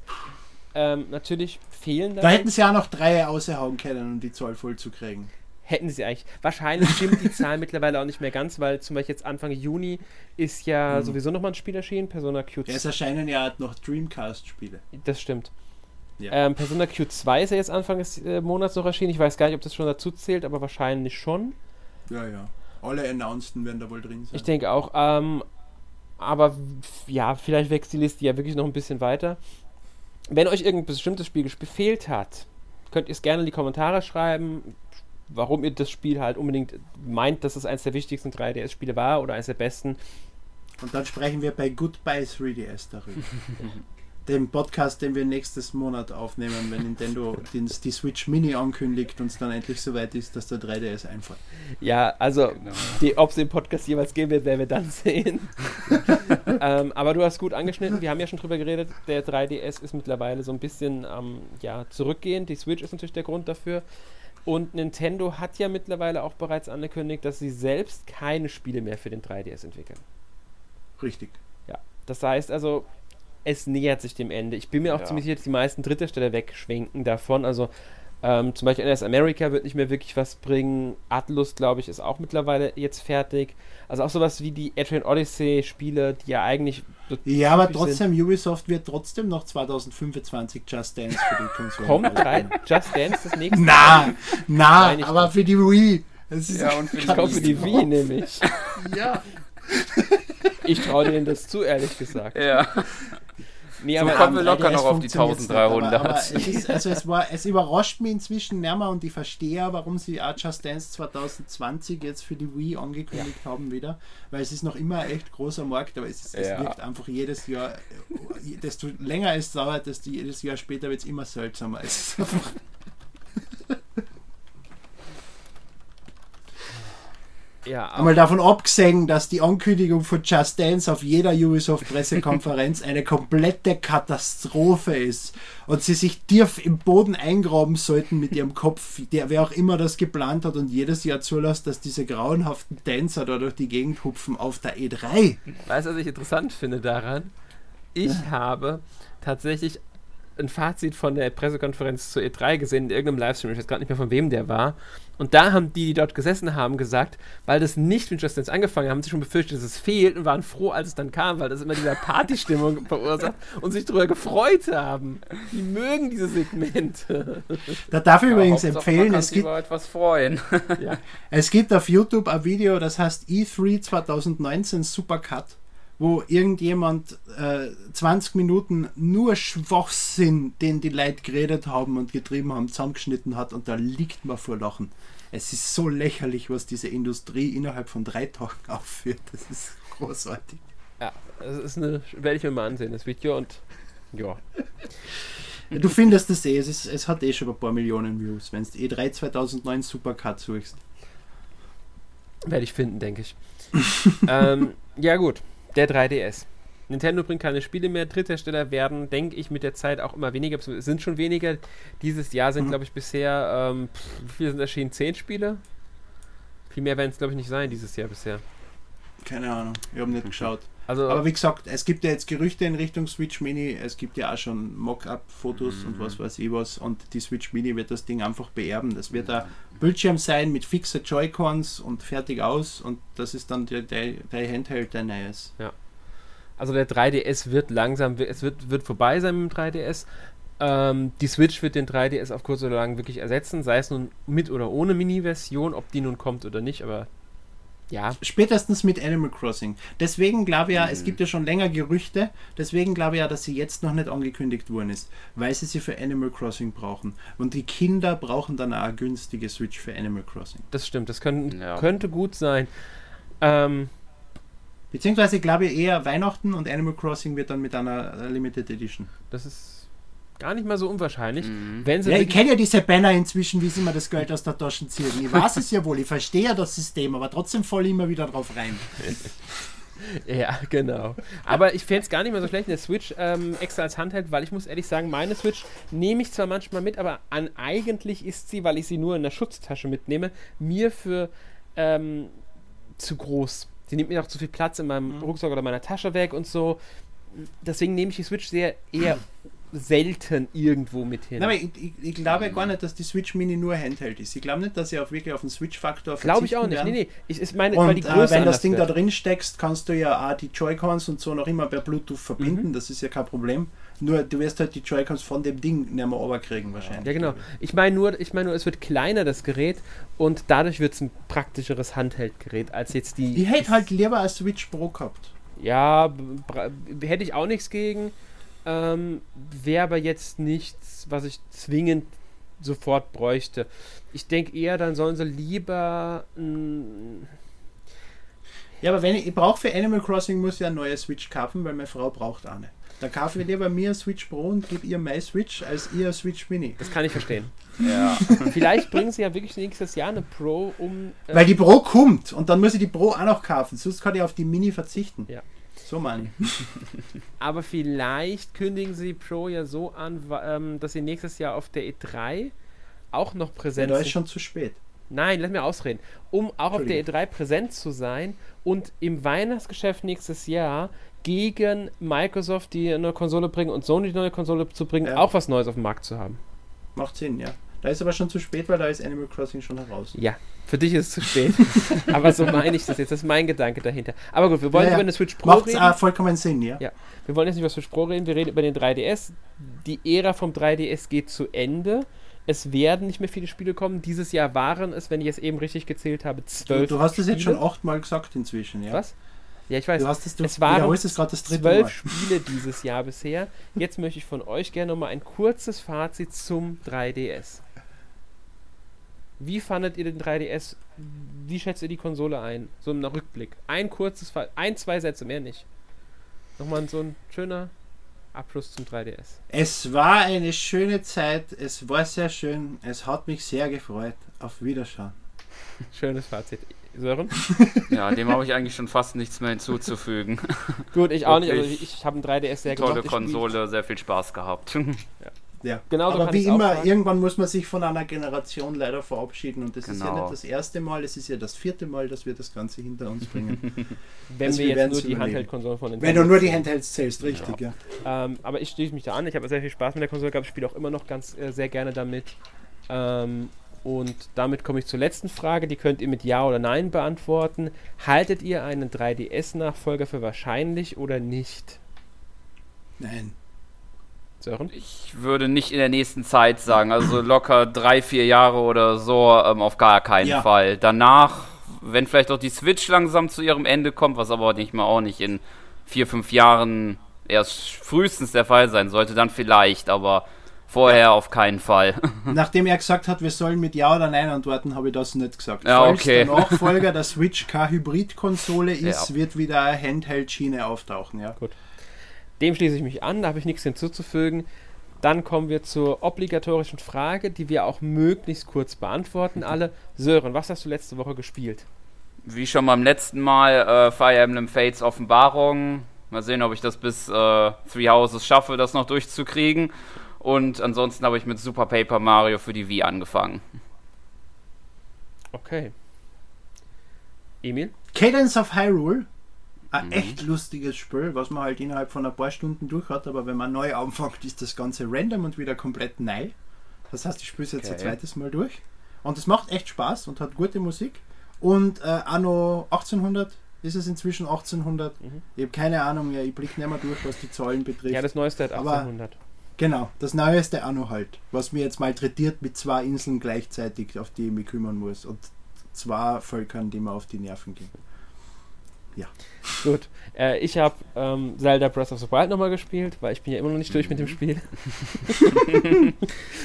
S1: Ähm, natürlich fehlen
S2: da. Da hätten sie ja noch drei ausgehauen können, um die Zoll voll zu kriegen.
S1: Hätten sie eigentlich. Wahrscheinlich stimmt die Zahl mittlerweile auch nicht mehr ganz, weil zum Beispiel jetzt Anfang Juni ist ja hm. sowieso nochmal ein Spiel erschienen, Persona Q2.
S2: Ja, es erscheinen ja noch Dreamcast-Spiele.
S1: Das stimmt. Ja. Ähm, Persona Q2 ist ja jetzt Anfang des äh, Monats noch erschienen. Ich weiß gar nicht, ob das schon dazu zählt, aber wahrscheinlich schon.
S2: Ja, ja. Alle Announceden werden da wohl drin sein.
S1: Ich denke auch. Ähm, aber ja, vielleicht wächst die Liste ja wirklich noch ein bisschen weiter. Wenn euch irgendein bestimmtes Spiel gefehlt hat, könnt ihr es gerne in die Kommentare schreiben, warum ihr das Spiel halt unbedingt meint, dass es eines der wichtigsten 3DS-Spiele war oder eines der besten.
S2: Und dann sprechen wir bei Goodbye 3DS darüber. dem Podcast, den wir nächstes Monat aufnehmen, wenn Nintendo den, die Switch Mini ankündigt und es dann endlich soweit ist, dass der 3DS einfällt.
S1: Ja, also genau. ob es den Podcast jemals geben wird, werden wir dann sehen. ähm, aber du hast gut angeschnitten, wir haben ja schon drüber geredet, der 3DS ist mittlerweile so ein bisschen ähm, ja, zurückgehend. Die Switch ist natürlich der Grund dafür. Und Nintendo hat ja mittlerweile auch bereits angekündigt, dass sie selbst keine Spiele mehr für den 3DS entwickeln.
S2: Richtig.
S1: Ja, das heißt also, es nähert sich dem Ende. Ich bin mir auch ja. ziemlich sicher, dass die meisten dritte Stelle wegschwenken davon. Also ähm, zum Beispiel NS America wird nicht mehr wirklich was bringen. Atlus, glaube ich, ist auch mittlerweile jetzt fertig. Also auch sowas wie die Adrian Odyssey Spiele, die ja eigentlich.
S2: ja, aber trotzdem, sind. Ubisoft wird trotzdem noch 2025 Just Dance für die
S1: Konsole. Kommt rein, Just Dance das nächste
S2: Na, na, aber für die Wii.
S1: Das ist ja, und für, ich glaube für die Wii nämlich.
S2: ja.
S1: Ich traue denen das zu, ehrlich gesagt.
S3: Ja. Nee, aber so kommen wir locker noch auf die 1300.
S2: aber, aber es, ist, also es, war, es überrascht mich inzwischen mehr mal und ich verstehe, warum sie auch Just Dance 2020 jetzt für die Wii angekündigt ja. haben wieder, weil es ist noch immer ein echt großer Markt, aber es, es ja. wirkt einfach jedes Jahr, desto länger es dauert, desto jedes Jahr später wird es immer seltsamer. Es ist einfach Ja, Einmal davon abgesehen, dass die Ankündigung von Just Dance auf jeder Ubisoft-Pressekonferenz eine komplette Katastrophe ist und sie sich tief im Boden eingraben sollten mit ihrem Kopf, der wer auch immer das geplant hat und jedes Jahr zulässt, dass diese grauenhaften Tänzer da durch die Gegend hupfen auf der E3.
S1: Weißt du, was ich interessant finde daran? Ich ja. habe tatsächlich ein Fazit von der Pressekonferenz zur E3 gesehen in irgendeinem Livestream, ich weiß gerade nicht mehr von wem der war. Und da haben die, die dort gesessen haben, gesagt, weil das nicht mit Just Dance angefangen haben, sie schon befürchtet, dass es fehlt und waren froh, als es dann kam, weil das immer dieser Partystimmung verursacht und sich darüber gefreut haben. Die mögen diese Segmente.
S2: Da darf ich ja, übrigens empfehlen, es gibt,
S3: etwas freuen.
S2: Ja. es gibt auf YouTube ein Video, das heißt E3 2019 Supercut wo irgendjemand äh, 20 Minuten nur Schwachsinn, den die Leute geredet haben und getrieben haben, zusammengeschnitten hat und da liegt man vor Lachen. Es ist so lächerlich, was diese Industrie innerhalb von drei Tagen aufführt. Das ist großartig.
S1: Ja, das ist eine, werde ich mir mal ansehen, das Video und ja.
S2: Du findest es eh, es, ist, es hat eh schon ein paar Millionen Views, wenn du E3 2009 Supercut suchst.
S1: Werde ich finden, denke ich. ähm, ja, gut der 3DS. Nintendo bringt keine Spiele mehr. Dritthersteller werden, denke ich, mit der Zeit auch immer weniger. Es sind schon weniger. Dieses Jahr sind, mhm. glaube ich, bisher, ähm, wie viele sind erschienen? Zehn Spiele? Viel mehr werden es, glaube ich, nicht sein dieses Jahr bisher.
S2: Keine Ahnung, ich habe nicht geschaut. Also, Aber wie gesagt, es gibt ja jetzt Gerüchte in Richtung Switch Mini, es gibt ja auch schon Mock-up-Fotos und was mhm. weiß ich was und die Switch Mini wird das Ding einfach beerben. Das wird ein Bildschirm sein mit fixer Joy-Cons und fertig aus und das ist dann der, der, der Handheld, der neues.
S1: Ja. Also der 3DS wird langsam, es wird, wird vorbei sein mit dem 3DS. Ähm, die Switch wird den 3DS auf kurz oder lang wirklich ersetzen, sei es nun mit oder ohne Mini-Version, ob die nun kommt oder nicht, aber ja.
S2: Spätestens mit Animal Crossing. Deswegen glaube ich ja, mhm. es gibt ja schon länger Gerüchte, deswegen glaube ich ja, dass sie jetzt noch nicht angekündigt worden ist, weil sie sie für Animal Crossing brauchen. Und die Kinder brauchen dann auch eine günstige Switch für Animal Crossing.
S1: Das stimmt, das können, ja. könnte gut sein. Ähm,
S2: Beziehungsweise glaube ich eher Weihnachten und Animal Crossing wird dann mit einer Limited Edition.
S1: Das ist gar nicht mal so unwahrscheinlich. Mhm.
S2: Wenn sie ja, ich kenne ja diese Banner inzwischen, wie sie immer das Geld aus der Tasche ziehen. Ich weiß es ja wohl, ich verstehe ja das System, aber trotzdem voll immer wieder drauf rein.
S1: ja, genau. Aber ich fände es gar nicht mal so schlecht in der Switch ähm, extra als Handheld, weil ich muss ehrlich sagen, meine Switch nehme ich zwar manchmal mit, aber an eigentlich ist sie, weil ich sie nur in der Schutztasche mitnehme, mir für ähm, zu groß. Sie nimmt mir auch zu viel Platz in meinem mhm. Rucksack oder meiner Tasche weg und so. Deswegen nehme ich die Switch sehr eher selten irgendwo mit hin.
S2: Nein, ich, ich, ich, glaube gar nicht, dass die Switch Mini nur Handheld ist. Ich glaube nicht, dass sie auch wirklich auf den Switch-Faktor
S1: Glaube ich auch nicht. Nee, nee. Ich, ich meine,
S2: und, weil die äh, wenn das Ding wird. da drin steckst, kannst du ja auch die Joy-Cons und so noch immer per Bluetooth verbinden. Mhm. Das ist ja kein Problem. Nur du wirst halt die Joy-Cons von dem Ding nicht mehr runterkriegen wahrscheinlich.
S1: Ja, genau. Ich meine nur, ich meine nur, es wird kleiner, das Gerät, und dadurch wird es ein praktischeres Handheld-Gerät als jetzt die.
S2: Ich hätte halt lieber als Switch Pro gehabt.
S1: Ja, hätte ich auch nichts gegen. Ähm, Wäre aber jetzt nichts, was ich zwingend sofort bräuchte. Ich denke eher, dann sollen sie lieber.
S2: ja, aber wenn ich, ich brauche für Animal Crossing muss ich eine neue Switch kaufen, weil meine Frau braucht eine. Da kaufe ich lieber mir Switch Pro und gebe ihr mein Switch als ihr Switch Mini.
S1: Das kann ich verstehen. Ja. Vielleicht bringen sie ja wirklich nächstes Jahr eine Pro um.
S2: Äh weil die Pro kommt und dann muss ich die Pro auch noch kaufen. Sonst kann ich auf die Mini verzichten.
S1: Ja.
S2: So meine ich.
S1: Aber vielleicht kündigen sie Pro ja so an, ähm, dass sie nächstes Jahr auf der E3 auch noch präsent
S2: sind. Ja, da ist schon zu spät.
S1: Nein, lass mir ausreden. Um auch auf der E3 präsent zu sein und im Weihnachtsgeschäft nächstes Jahr gegen Microsoft die eine Konsole bringen und Sony die neue Konsole zu bringen, ja. auch was Neues auf dem Markt zu haben.
S2: Macht Sinn, ja. Da ist aber schon zu spät, weil da ist Animal Crossing schon heraus.
S1: Ja, für dich ist es zu spät. aber so meine ich das jetzt. Das ist mein Gedanke dahinter. Aber gut, wir wollen ja, ja. über eine Switch Pro
S2: Macht's reden. Macht vollkommen Sinn, ja.
S1: ja. Wir wollen jetzt nicht über Switch Pro reden, wir reden über den 3DS. Die Ära vom 3DS geht zu Ende. Es werden nicht mehr viele Spiele kommen. Dieses Jahr waren es, wenn ich es eben richtig gezählt habe, zwölf.
S2: Du, du hast es jetzt schon achtmal gesagt inzwischen, ja.
S1: Was? Ja, ich weiß.
S2: Du hast es, du
S1: es waren
S2: es das
S1: zwölf Mal. Spiele dieses Jahr bisher. Jetzt möchte ich von euch gerne nochmal ein kurzes Fazit zum 3DS. Wie fandet ihr den 3DS? Wie schätzt ihr die Konsole ein? So im Rückblick. Ein kurzes, Fall, ein, zwei Sätze, mehr nicht. Nochmal so ein schöner Abschluss zum 3DS.
S2: Es war eine schöne Zeit, es war sehr schön, es hat mich sehr gefreut. Auf Wiederschauen.
S1: Schönes Fazit. Sören?
S3: Ja, dem habe ich eigentlich schon fast nichts mehr hinzuzufügen.
S1: Gut, ich auch nicht. Also ich, ich habe ein 3DS sehr
S3: Tolle Konsole, sehr viel Spaß gehabt.
S2: Ja. Ja, genau aber wie immer, irgendwann muss man sich von einer Generation leider verabschieden und das genau. ist ja genau. nicht das erste Mal, es ist ja das vierte Mal, dass wir das Ganze hinter uns bringen.
S1: Wenn also wir, wir jetzt nur die Handheld-Konsolen von
S2: Nintendo Wenn du nur die Handhelds zählst, richtig, ja.
S1: ja. Ähm, aber ich schließe mich da an, ich habe sehr viel Spaß mit der Konsole gehabt, spiele auch immer noch ganz äh, sehr gerne damit. Ähm, und damit komme ich zur letzten Frage, die könnt ihr mit Ja oder Nein beantworten. Haltet ihr einen 3DS-Nachfolger für wahrscheinlich oder nicht?
S2: Nein.
S3: Sören? Ich würde nicht in der nächsten Zeit sagen, also locker drei, vier Jahre oder so, ähm, auf gar keinen ja. Fall. Danach, wenn vielleicht auch die Switch langsam zu ihrem Ende kommt, was aber nicht mal auch nicht in vier, fünf Jahren erst frühestens der Fall sein sollte, dann vielleicht, aber vorher ja. auf keinen Fall.
S2: Nachdem er gesagt hat, wir sollen mit Ja oder Nein antworten, habe ich das nicht gesagt.
S3: Ja, Falls okay.
S2: der Nachfolger der Switch keine Hybrid-Konsole ist, ja. wird wieder eine Handheld-Schiene auftauchen, ja.
S1: Gut. Dem schließe ich mich an, da habe ich nichts hinzuzufügen. Dann kommen wir zur obligatorischen Frage, die wir auch möglichst kurz beantworten alle. Sören, was hast du letzte Woche gespielt?
S3: Wie schon beim letzten Mal äh, Fire Emblem Fates Offenbarung. Mal sehen, ob ich das bis äh, Three Houses schaffe, das noch durchzukriegen. Und ansonsten habe ich mit Super Paper Mario für die Wii angefangen.
S1: Okay. Emil?
S2: Cadence of Hyrule ein mhm. echt lustiges Spiel, was man halt innerhalb von ein paar Stunden durch hat, aber wenn man neu anfängt, ist das Ganze random und wieder komplett neu. Das heißt, ich spiele es jetzt okay. ein zweites Mal durch. Und es macht echt Spaß und hat gute Musik. Und äh, Anno 1800 ist es inzwischen 1800. Mhm. Ich habe keine Ahnung mehr, ich blicke nicht mehr durch, was die Zahlen betrifft.
S1: Ja, das neueste hat 1800. Aber,
S2: genau, das neueste Anno halt, was mir jetzt malträtiert mit zwei Inseln gleichzeitig, auf die ich mich kümmern muss. Und zwei Völkern, die mir auf die Nerven gehen. Ja.
S1: Gut. Äh, ich habe ähm, Zelda Breath of the Wild nochmal gespielt, weil ich bin ja immer noch nicht durch mit dem Spiel.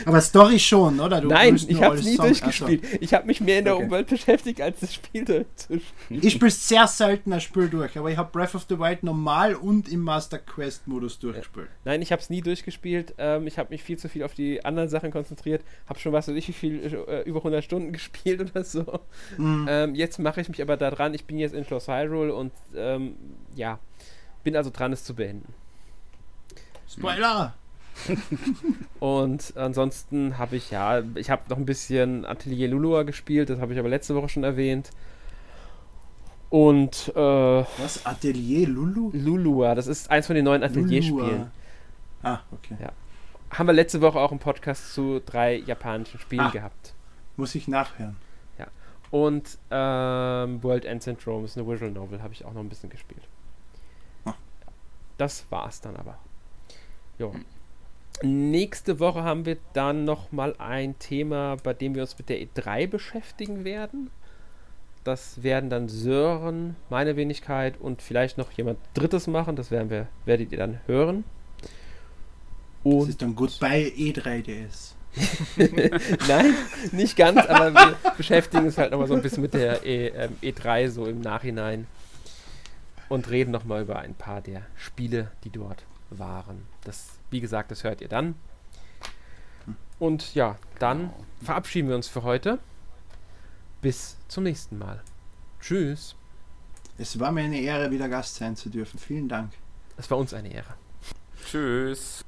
S2: Aber Story schon, oder?
S1: Du Nein, ich habe es nie Song. durchgespielt. Also. Ich habe mich mehr in der okay. Umwelt beschäftigt, als das Spiel durchzuspielen.
S2: Ich spiele sehr selten ein Spiel durch, aber ich habe Breath of the Wild normal und im Master Quest Modus durchgespielt.
S1: Nein, ich habe es nie durchgespielt. Ähm, ich habe mich viel zu viel auf die anderen Sachen konzentriert. Habe schon, was weiß ich, wie viel, äh, über 100 Stunden gespielt oder so. Mhm. Ähm, jetzt mache ich mich aber da dran. Ich bin jetzt in Schloss Hyrule und ähm, ja, bin also dran, es zu beenden.
S2: Spoiler!
S1: und ansonsten habe ich ja, ich habe noch ein bisschen Atelier Lulua gespielt, das habe ich aber letzte Woche schon erwähnt. Und äh,
S2: was Atelier Lulu?
S1: Lulua, das ist eins von den neuen Atelierspielen.
S2: Ah, okay.
S1: Ja. Haben wir letzte Woche auch einen Podcast zu drei japanischen Spielen ah, gehabt.
S2: Muss ich nachhören.
S1: Und ähm, World End Syndrome ist eine Visual Novel, habe ich auch noch ein bisschen gespielt. Ah. Das war's dann aber. Jo. Nächste Woche haben wir dann nochmal ein Thema, bei dem wir uns mit der E3 beschäftigen werden. Das werden dann Sören, meine Wenigkeit und vielleicht noch jemand Drittes machen. Das werden wir, werdet ihr dann hören.
S2: Und das ist dann Goodbye E3DS.
S1: Nein, nicht ganz, aber wir beschäftigen uns halt nochmal so ein bisschen mit der e, ähm, E3 so im Nachhinein und reden nochmal über ein paar der Spiele, die dort waren. Das, wie gesagt, das hört ihr dann. Und ja, dann verabschieden wir uns für heute. Bis zum nächsten Mal. Tschüss.
S2: Es war mir eine Ehre, wieder Gast sein zu dürfen. Vielen Dank.
S1: Es war uns eine Ehre.
S3: Tschüss.